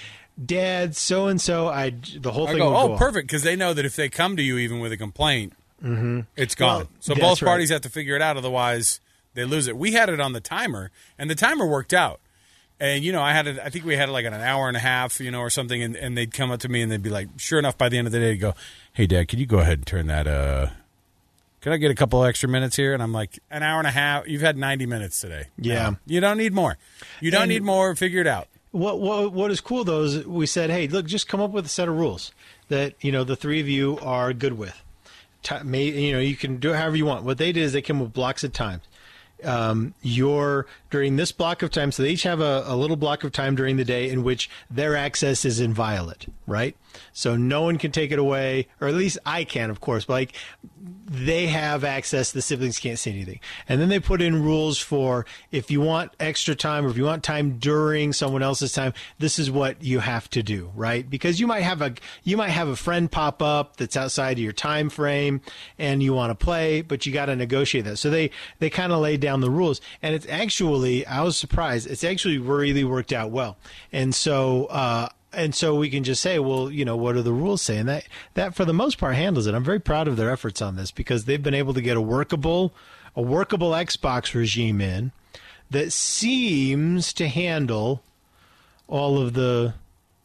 Dad, so and so, I the whole I thing go, oh, go perfect, because they know that if they come to you even with a complaint, Mhm. it's gone. Well, so both right. parties have to figure it out, otherwise they lose it. We had it on the timer, and the timer worked out. And you know, I had it. I think we had it like an hour and a half, you know, or something. And, and they'd come up to me and they'd be like, "Sure enough, by the end of the day, they'd go, hey, Dad, can you go ahead and turn that? Uh, can I get a couple extra minutes here?" And I'm like, "An hour and a half. You've had 90 minutes today. Yeah. You don't need more. You don't And- need more. Figure it out." What what what is cool though is we said, hey, look, just come up with a set of rules that you know the three of you are good with. May, you know, you can do it however you want. What they did is they came with blocks of time. Um, you're during this block of time, so they each have a, a little block of time during the day in which their access is inviolate, right? So no one can take it away, or at least I can, of course. But like they have access, the siblings can't see anything. And then they put in rules for if you want extra time or if you want time during someone else's time, this is what you have to do, right? Because you might have a you might have a friend pop up that's outside of your time frame and you want to play, but you got to negotiate that. So they they kind of lay down the rules, and it's actually I was surprised. It's actually really worked out well, and so. uh and so we can just say, well, you know, what are the rules saying? That that for the most part handles it. I'm very proud of their efforts on this because they've been able to get a workable a workable Xbox regime in that seems to handle all of the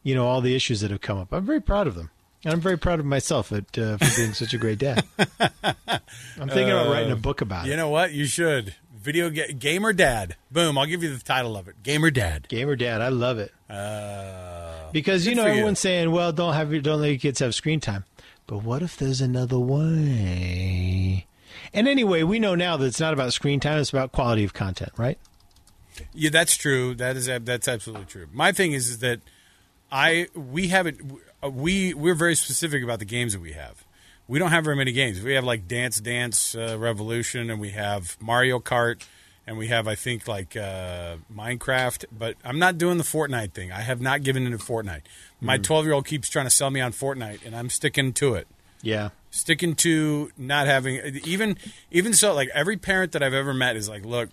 you know all the issues that have come up. I'm very proud of them. And I'm very proud of myself at, uh, for being such a great dad. [LAUGHS] I'm thinking about writing a book about You it. You know what? You should. Video ga- gamer dad. Boom! I'll give you the title of it. Gamer dad. Gamer dad, I love it. Uh, Because you know everyone's saying, "Well, don't have your don't let your kids have screen time." But what if there's another way? And anyway, we know now that it's not about screen time; it's about quality of content, right? Yeah, that's true. That is that's absolutely true. My thing is, is that I we haven't we we're very specific about the games that we have. We don't have very many games. We have like Dance Dance uh, Revolution, and we have Mario Kart, and we have I think like uh, Minecraft. But I'm not doing the Fortnite thing. I have not given into Fortnite. My Mm. 12 year old keeps trying to sell me on Fortnite, and I'm sticking to it Yeah. sticking to not having even even so like every parent that I've ever met is like look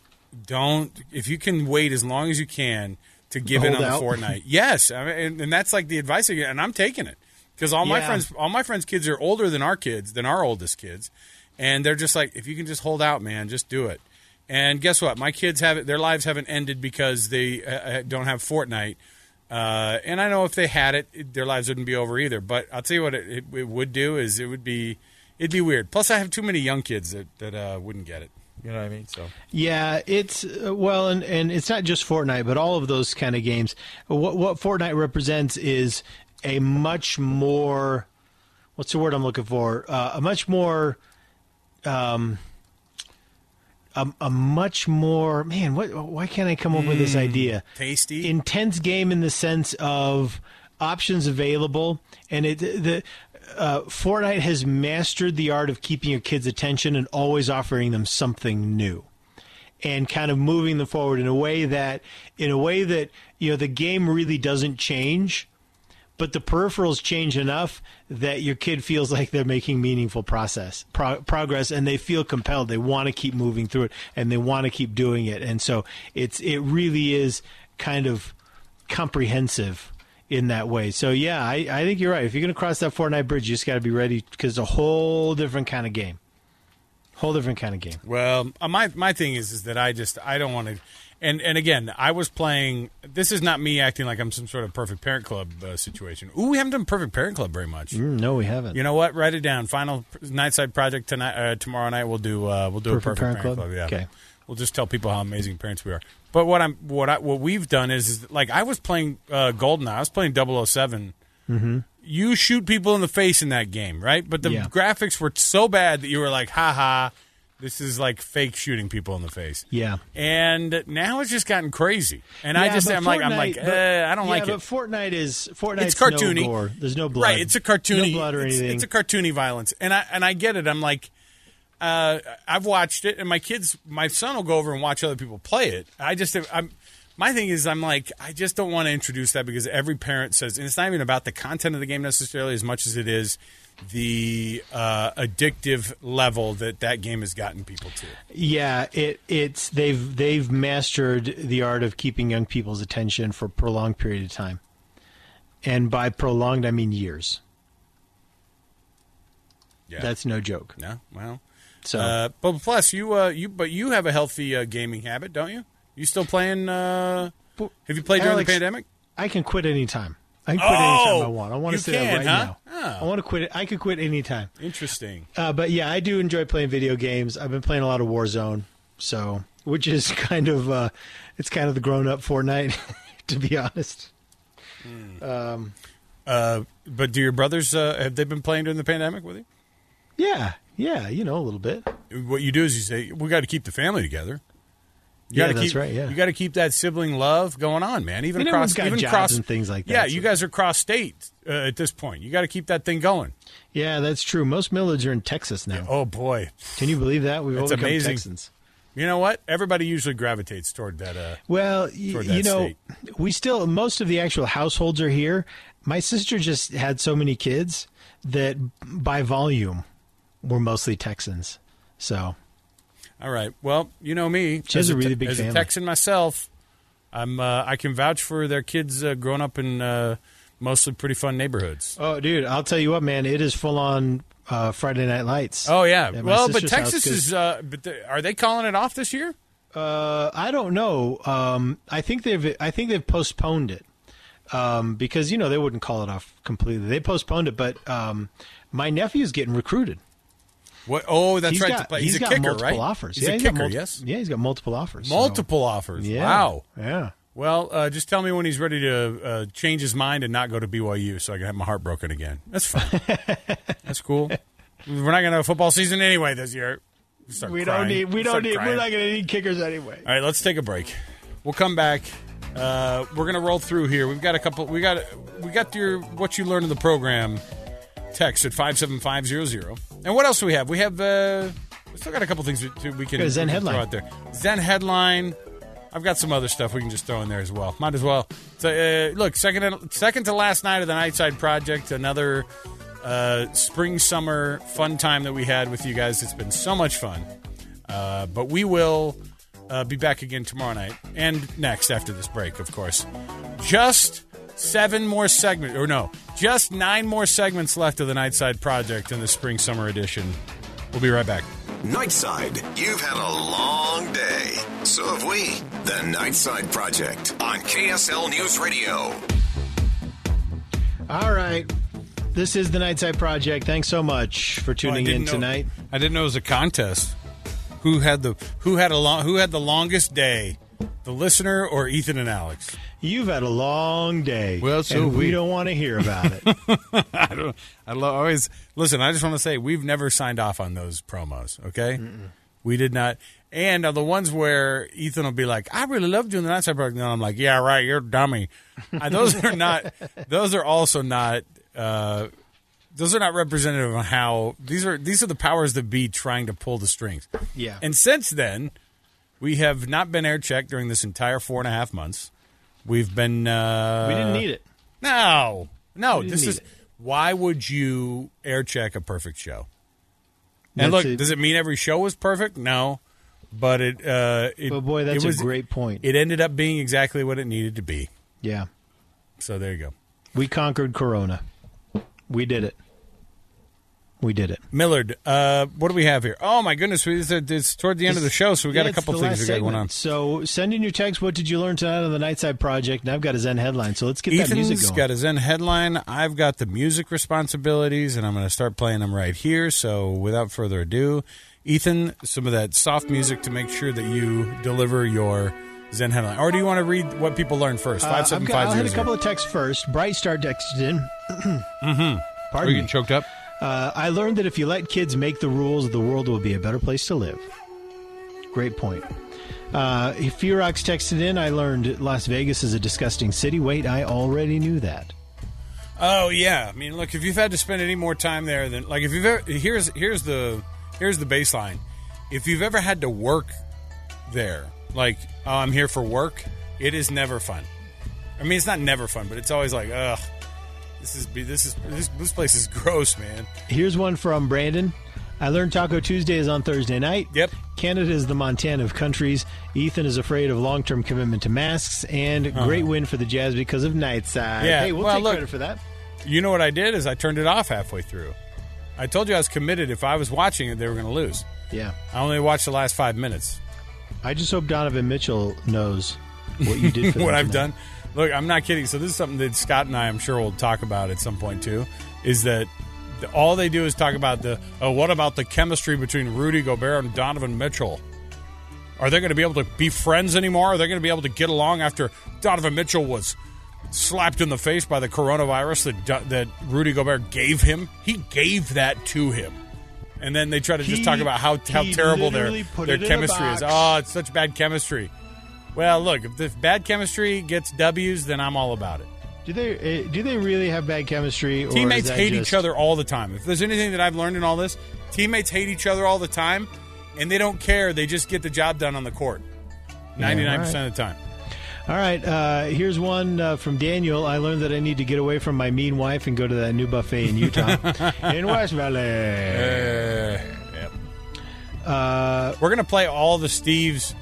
don't if you can wait as long as you can to give in Hold on out. Fortnite yes I mean, and, and that's like the advice I get, and I'm taking it because all my friends all my friends kids are older than our kids than our oldest kids and they're just like if you can just hold out man just do it and guess what my kids have it; their lives haven't ended because they uh, uh, don't have Fortnite uh, and I know if they had it, it- their lives wouldn't be over either. But I'll tell you what it, it, it would do is it would be it'd be weird. Plus, I have too many young kids that that uh, wouldn't get it. You know what I mean? So Yeah, it's uh, well, and, and it's not just Fortnite, but all of those kind of games. What what Fortnite represents is a much more what's the word I'm looking for? Uh, a much more um a, a much more man. What? Why can't I come up with this idea? tasty. intense game in the sense of options available, and it the uh, Fortnite has mastered the art of keeping your kids' attention and always offering them something new, and kind of moving them forward in a way that in a way that you know the game really doesn't change. But the peripherals change enough that your kid feels like they're making meaningful process pro- progress, and they feel compelled. They want to keep moving through it, and they want to keep doing it. And so it's it really is kind of comprehensive in that way. So yeah, I, I think you're right. If you're going to cross that Fortnite bridge, you just got to be ready because it's a whole different kind of game. Whole different kind of game. Well, uh, my my thing is is that I just I don't want to. And and again, I was playing. This is not me acting like I'm some sort of perfect parent club uh, situation. Ooh, we haven't done perfect parent club very much. Mm, no, we haven't. You know what? Write it down. Final night side project tonight. Uh, tomorrow night we'll do. Uh, we'll do Perfect a perfect Parent parent, Club? club. Yeah. Okay. We'll just tell people how amazing parents we are. But what I'm what I what we've done is, is like I was playing uh, Goldeneye. I was playing 007. Mm-hmm. You shoot people in the face in that game, right? But the Yeah. graphics were so bad that you were like, "Ha ha." This is like fake shooting people in the face. Yeah. And now it's just gotten crazy. And I just I'm like I'm like but- eh, I don't yeah, like it. But Fortnite is Fortnite. It's cartoony. No gore. There's no blood. Right, it's a cartoony. No blood or it's, anything. it's a cartoony violence, and I and I get it. I'm like, uh, I've watched it, and my kids, my son will go over and watch other people play it. I just, I'm. My thing is, I'm like, I just don't want to introduce that because every parent says, and it's not even about the content of the game necessarily as much as it is the uh, addictive level that that game has gotten people to. Yeah, it it's they've they've mastered the art of keeping young people's attention for a prolonged period of time. And by prolonged I mean years. Yeah. That's no joke. No, well, So uh, but plus you, uh, you, but you have a healthy uh, gaming habit, don't you? You still playing? Uh, have you played during Alex, the pandemic? I can quit anytime. I can quit Oh, anytime I want. I want to say can, that right huh? now. Oh. I want to quit it. I could quit anytime. Interesting. Uh, but yeah, I do enjoy playing video games. I've been playing a lot of Warzone, so which is [LAUGHS] kind of uh, it's kind of the grown up Fortnite, [LAUGHS] to be honest. Um, Uh, but do your brothers uh, have they been playing during the pandemic with you? yeah, yeah, you know a little bit. What you do is you say we got to keep the family together. You Yeah, gotta that's keep, right, yeah. you got to keep that sibling love going on, man. Even I mean, across, got even cross and things like that, Yeah, so- you guys are cross state uh, at this point. You got to keep that thing going. Yeah, that's true. Most Millards are in Texas now. Oh boy, Can you believe that? We've all That's become amazing. Texans. You know what? Everybody usually gravitates toward that. Uh, Well, toward you know, state. we still most of the actual households are here. My sister just had so many kids that by volume we're mostly Texans. So All right. Well, you know me. She has a really big as family. a Texan myself. I'm. Uh, I can vouch for their kids uh, growing up in uh, mostly pretty fun neighborhoods. Oh, dude, I'll tell you what, man. It is full on uh, Friday Night Lights. Oh yeah, at my well, but sister's house, Texas 'cause- is. Uh, but the, are they calling it off this year? Uh, I don't know. Um, I think they've I think they've postponed it um, because you know they wouldn't call it off completely. They postponed it, but um, my nephew's getting recruited. What? Oh, that's He's right. got- to play. He's, a got kicker, multiple right? offers. He's yeah, a he's got kicker. multi- yes, Yeah, he's got multiple offers. so- multiple offers. Yeah. Wow. Yeah. Well, uh, just tell me when he's ready to uh, change his mind and not go to BYU, so I can have my heart broken again. That's fine. [LAUGHS] That's cool. We're not going to have a football season anyway this year. Start We crying. don't need. We don't need. crying. We're not going to need kickers anyway. All right, let's take a break. We'll come back. Uh, we're gonna roll through here. We've got a couple. We got we got your what you learned in the program. Text at five seven five zero zero. And what else do we have? We have. Uh, we still got a couple things we, to- we can, Zen we can throw headline. out there. Zen headline. I've got some other stuff we can just throw in there as well. Might as well. So, uh, look, second second to last night of the Nightside Project. Another uh, spring summer fun time that we had with you guys. It's been so much fun. Uh, but we will uh, be back again tomorrow night and next after this break, of course. Just seven more segments, or no, just nine more segments left of the Nightside Project in the spring summer edition. We'll be right back. Nightside, you've had a long day. So have we. The Nightside Project on KSL News Radio. All right. This is the Nightside Project. Thanks so much for Oh, tuning didn't in know- tonight. I didn't know it was a contest. Who had the who had a long who had the longest day, the listener or Ethan and Alex? You've had a long day. Well, so we we- don't want to hear about it. [LAUGHS] I don't. I always listen. I just want to say we've never signed off on those promos. Okay, we did not. And uh, the ones where Ethan will be like, "I really love doing the Nightside Project," and I'm like, "Yeah, right. You're a dummy." Those are not. [LAUGHS] Those are also not. Uh, those are not representative of how these are. These are the powers that be trying to pull the strings. Yeah. And since then, we have not been air checked during this entire four and a half months. We've been. Uh, we didn't need it. no, no. This is it. why would you air check a perfect show? And That's look, it. does it mean every show was perfect? No, but it. Uh, it But boy, that's it was, a great point. It ended up being exactly what it needed to be. yeah. So there you go. We conquered Corona. We did it. We did it. Millard, uh, what do we have here? Oh my goodness, we- it's, it's toward the end of the show, so we got Yeah, a couple things we got going on. So send in your text. What did you learn tonight on the Nightside Project? And I've got a Zen headline. So let's get that music Ethan's going. got his Zen headline. I've got the music responsibilities, and I'm going to start playing them right here. So, without further ado, Ethan, some of that soft music to make sure that you deliver your Zen headline. Or do you want to read what people learned first? Uh, Five I've seven got- five I'll hit a couple of texts first. Bright Star texted in. Mm-hmm. Pardon Are you me. getting choked up? Uh, I learned that if you let kids make the rules, the world will be a better place to live. Great point. Uh, Fearox texted in. I learned Las Vegas is a disgusting city. Wait, I already knew that. Oh yeah, I mean, look, if you've had to spend any more time there than like if you've ever here's here's the here's the baseline. If you've ever had to work there, like oh, I'm here for work, it is never fun. I mean, it's not never fun, but it's always like ugh, this is this is this, this place is gross, man. Here's one from Brandon. I learned Taco Tuesday is on Thursday night. Yep. Canada is the Montana of countries. Ethan is afraid of long term commitment to masks. And great win for the Jazz because of Nightside. Uh-huh. Yeah, Hey, we'll well, take look- credit for that. You know what I did is I turned it off halfway through. I told you I was committed. If I was watching it, they were going to lose. Yeah. I only watched the last five minutes. I just hope Donovan Mitchell knows what you did [LAUGHS] what I've done. Look, I'm not kidding. So this is something that Scott and I, I'm sure, will talk about at some point too. Is that all they do is talk about the oh, what about the chemistry between Rudy Gobert and Donovan Mitchell? Are they going to be able to be friends anymore? Are they going to be able to get along after Donovan Mitchell was slapped in the face by the coronavirus that that Rudy Gobert gave him? He gave that to him. And then they try to just He- talk about how how terrible their their chemistry is. Oh, it's such bad chemistry. Well, look, if the bad chemistry gets W's, then I'm all about it. Do they uh, do they really have bad chemistry? Or Teammates hate just- each other all the time. If there's anything that I've learned in all this, teammates hate each other all the time, and they don't care. They just get the job done on the court. ninety nine percent of the time. All right, uh, here's one uh, from Daniel. I learned that I need to get away from my mean wife and go to that new buffet in Utah, [LAUGHS] in West Valley. Uh, yep. Uh, We're gonna play all the Steves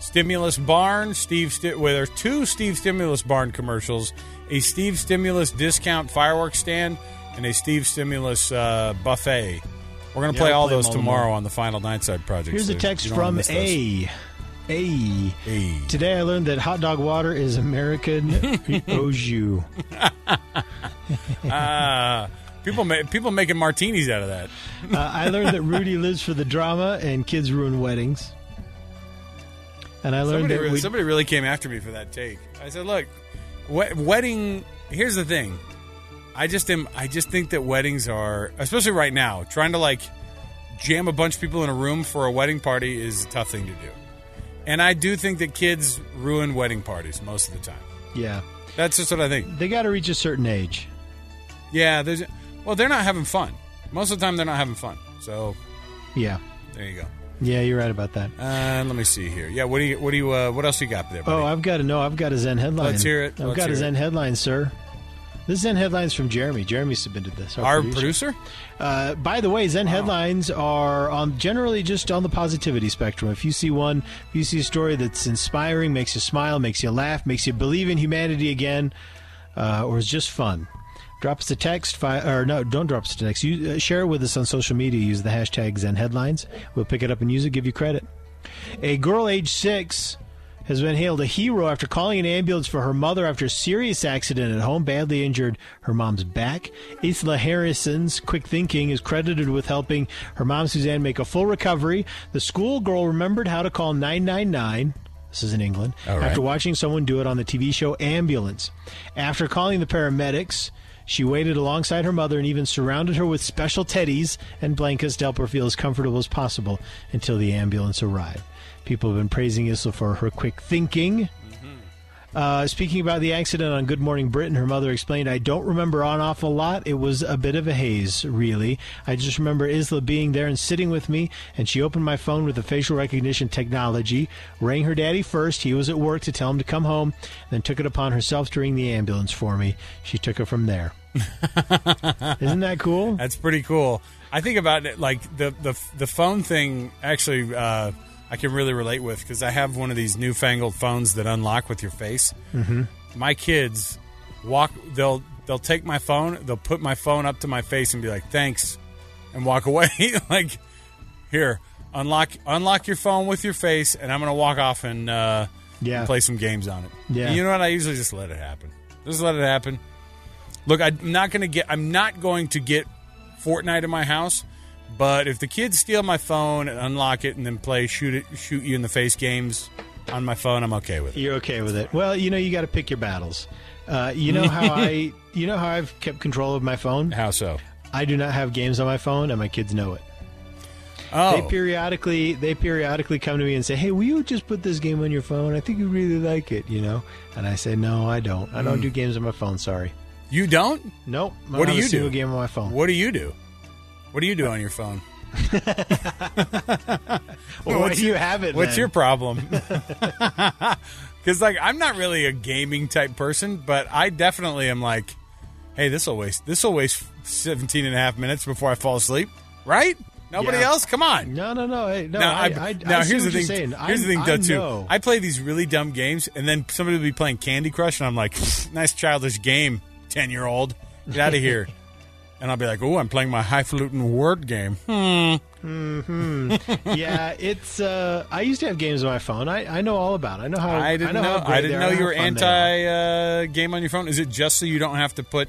Stimulus Barn, Steve. Sti- well, there's two Steve Stimulus Barn commercials: a Steve Stimulus discount fireworks stand and a Steve Stimulus uh, buffet. We're gonna Yeah, play all play those all tomorrow tomorrow. on the final Nightside project. Here's so a text you don't wanna from A. A. A. Today I learned that hot dog water is American [LAUGHS] au jus. [LAUGHS] Ah, people ma- people making martinis out of that. Uh, I learned that [LAUGHS] Rudy lives for the drama and kids ruin weddings. And I learned somebody, that really, somebody really came after me for that take. I said, "Look, we- wedding. Here's the thing. I just am. I just think that weddings are, especially right now, trying to like jam a bunch of people in a room for a wedding party is a tough thing to do. And I do think that kids ruin wedding parties most of the time. yeah, That's just what I think. they got to reach a certain age. Yeah, there's. Well, they're not having fun. Most of the time, they're not having fun. So Yeah, there you go. Yeah, you're right about that. Uh, let me see here. Yeah, what do you? What do you? Uh, what else you got there? Buddy? Oh, I've got to know. I've got a Zen headline. Let's hear it. I've Let's got a Zen it. headline, sir. This Zen headlines from Jeremy. Jeremy submitted this. Our producer? Uh, by the way, Zen headlines are on generally just on the positivity spectrum. If you see one, if you see a story that's inspiring, makes you smile, makes you laugh, makes you believe in humanity again, uh, or is just fun, drop us a text. Fi- or no, don't drop us a text. You, uh, share it with us on social media. Use the hashtag Zen headlines. We'll pick it up and use it. Give you credit. A girl age six has been hailed a hero after calling an ambulance for her mother after a serious accident at home, badly injured her mom's back. Isla Harrison's quick thinking is credited with helping her mom, Suzanne, make a full recovery. The schoolgirl remembered how to call 999. This is in England. Right. After watching someone do it on the TV show Ambulance. After calling the paramedics, she waited alongside her mother and even surrounded her with special teddies and blankets to help her feel as comfortable as possible until the ambulance arrived. People have been praising Isla for her quick thinking. Uh, speaking about the accident on Good Morning Britain, her mother explained, I don't remember an awful lot. It was a bit of a haze, really. I just remember Isla being there and sitting with me, and she opened my phone with the facial recognition technology, rang her daddy first. He was at work to tell him to come home, then took it upon herself to ring the ambulance for me. She took it from there. [LAUGHS] Isn't that cool? That's pretty cool. I think about it like the the the phone thing. Actually, uh, I can really relate with because I have one of these newfangled phones that unlock with your face. Mm-hmm. My kids walk. They'll they'll take my phone. They'll put my phone up to my face and be like, "Thanks," and walk [LAUGHS] away. like, here, unlock unlock your phone with your face, and I'm gonna walk off and uh, Yeah. play some games on it. Yeah. And you know what? I usually just let it happen. Just let it happen. Look, I'm not going to get. I'm not going to get Fortnite in my house. But if the kids steal my phone and unlock it and then play shoot it, shoot you in the face games on my phone, I'm okay with it. You're okay with it. Well, you know, you got to pick your battles. Uh, you know how I, [LAUGHS] you know how I've kept control of my phone. How so? I do not have games on my phone, and my kids know it. Oh, They periodically, they periodically come to me and say, "Hey, will you just put this game on your phone? I think you really like it." You know, and I say, "No, I don't. I don't Mm. do games on my phone. Sorry." You don't? Nope. What do you do? Game on my phone. What do you do? What do you do on your phone? [LAUGHS] Well, do you have it? What's then? your problem? [LAUGHS] Because like I'm not really a gaming type person, but I definitely am like, hey, this will waste this will waste 17 and a half minutes before I fall asleep, right? Nobody Yeah. else? Come on. No, no, no. Hey, no. now, I, I, now I see here's the thing. saying. Here's the thing, though, too. I play these really dumb games, and then somebody will be playing Candy Crush, and I'm like, [SNIFFS] nice childish game, ten year old, get out of here. [LAUGHS] and I'll be like, oh, I'm playing my highfalutin word game. Hmm. hmm yeah, it's. Uh, I used to have games on my phone. I, I know all about. it. I know how. I didn't know. know. great I didn't know you were fun they are. anti uh, game on your phone. Is it just so you don't have to put?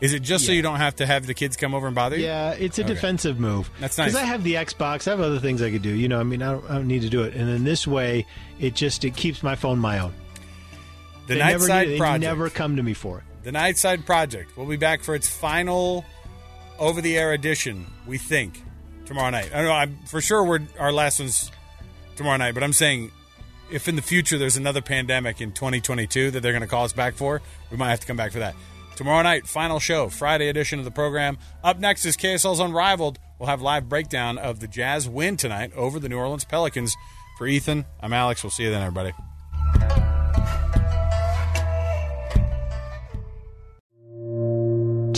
Is it just so you don't have to have the kids come over and bother you? Yeah, it's a Okay. defensive move. That's nice. Because I have the Xbox. I have other things I could do. You know, I mean, I don't, I don't need to do it. And in this way, it just it keeps my phone my own. The They Night never Side they Project. never come to me for it. The Nightside Project will be back for its final over the air edition, we think, tomorrow night. I don't know, I'm, for sure we're, our last one's tomorrow night, but I'm saying if in the future there's another pandemic in 2022 that they're going to call us back for, we might have to come back for that. Tomorrow night, final show, Friday edition of the program. Up next is KSL's Unrivaled. We'll have live breakdown of the Jazz win tonight over the New Orleans Pelicans. For Ethan, I'm Alex. We'll see you then, everybody.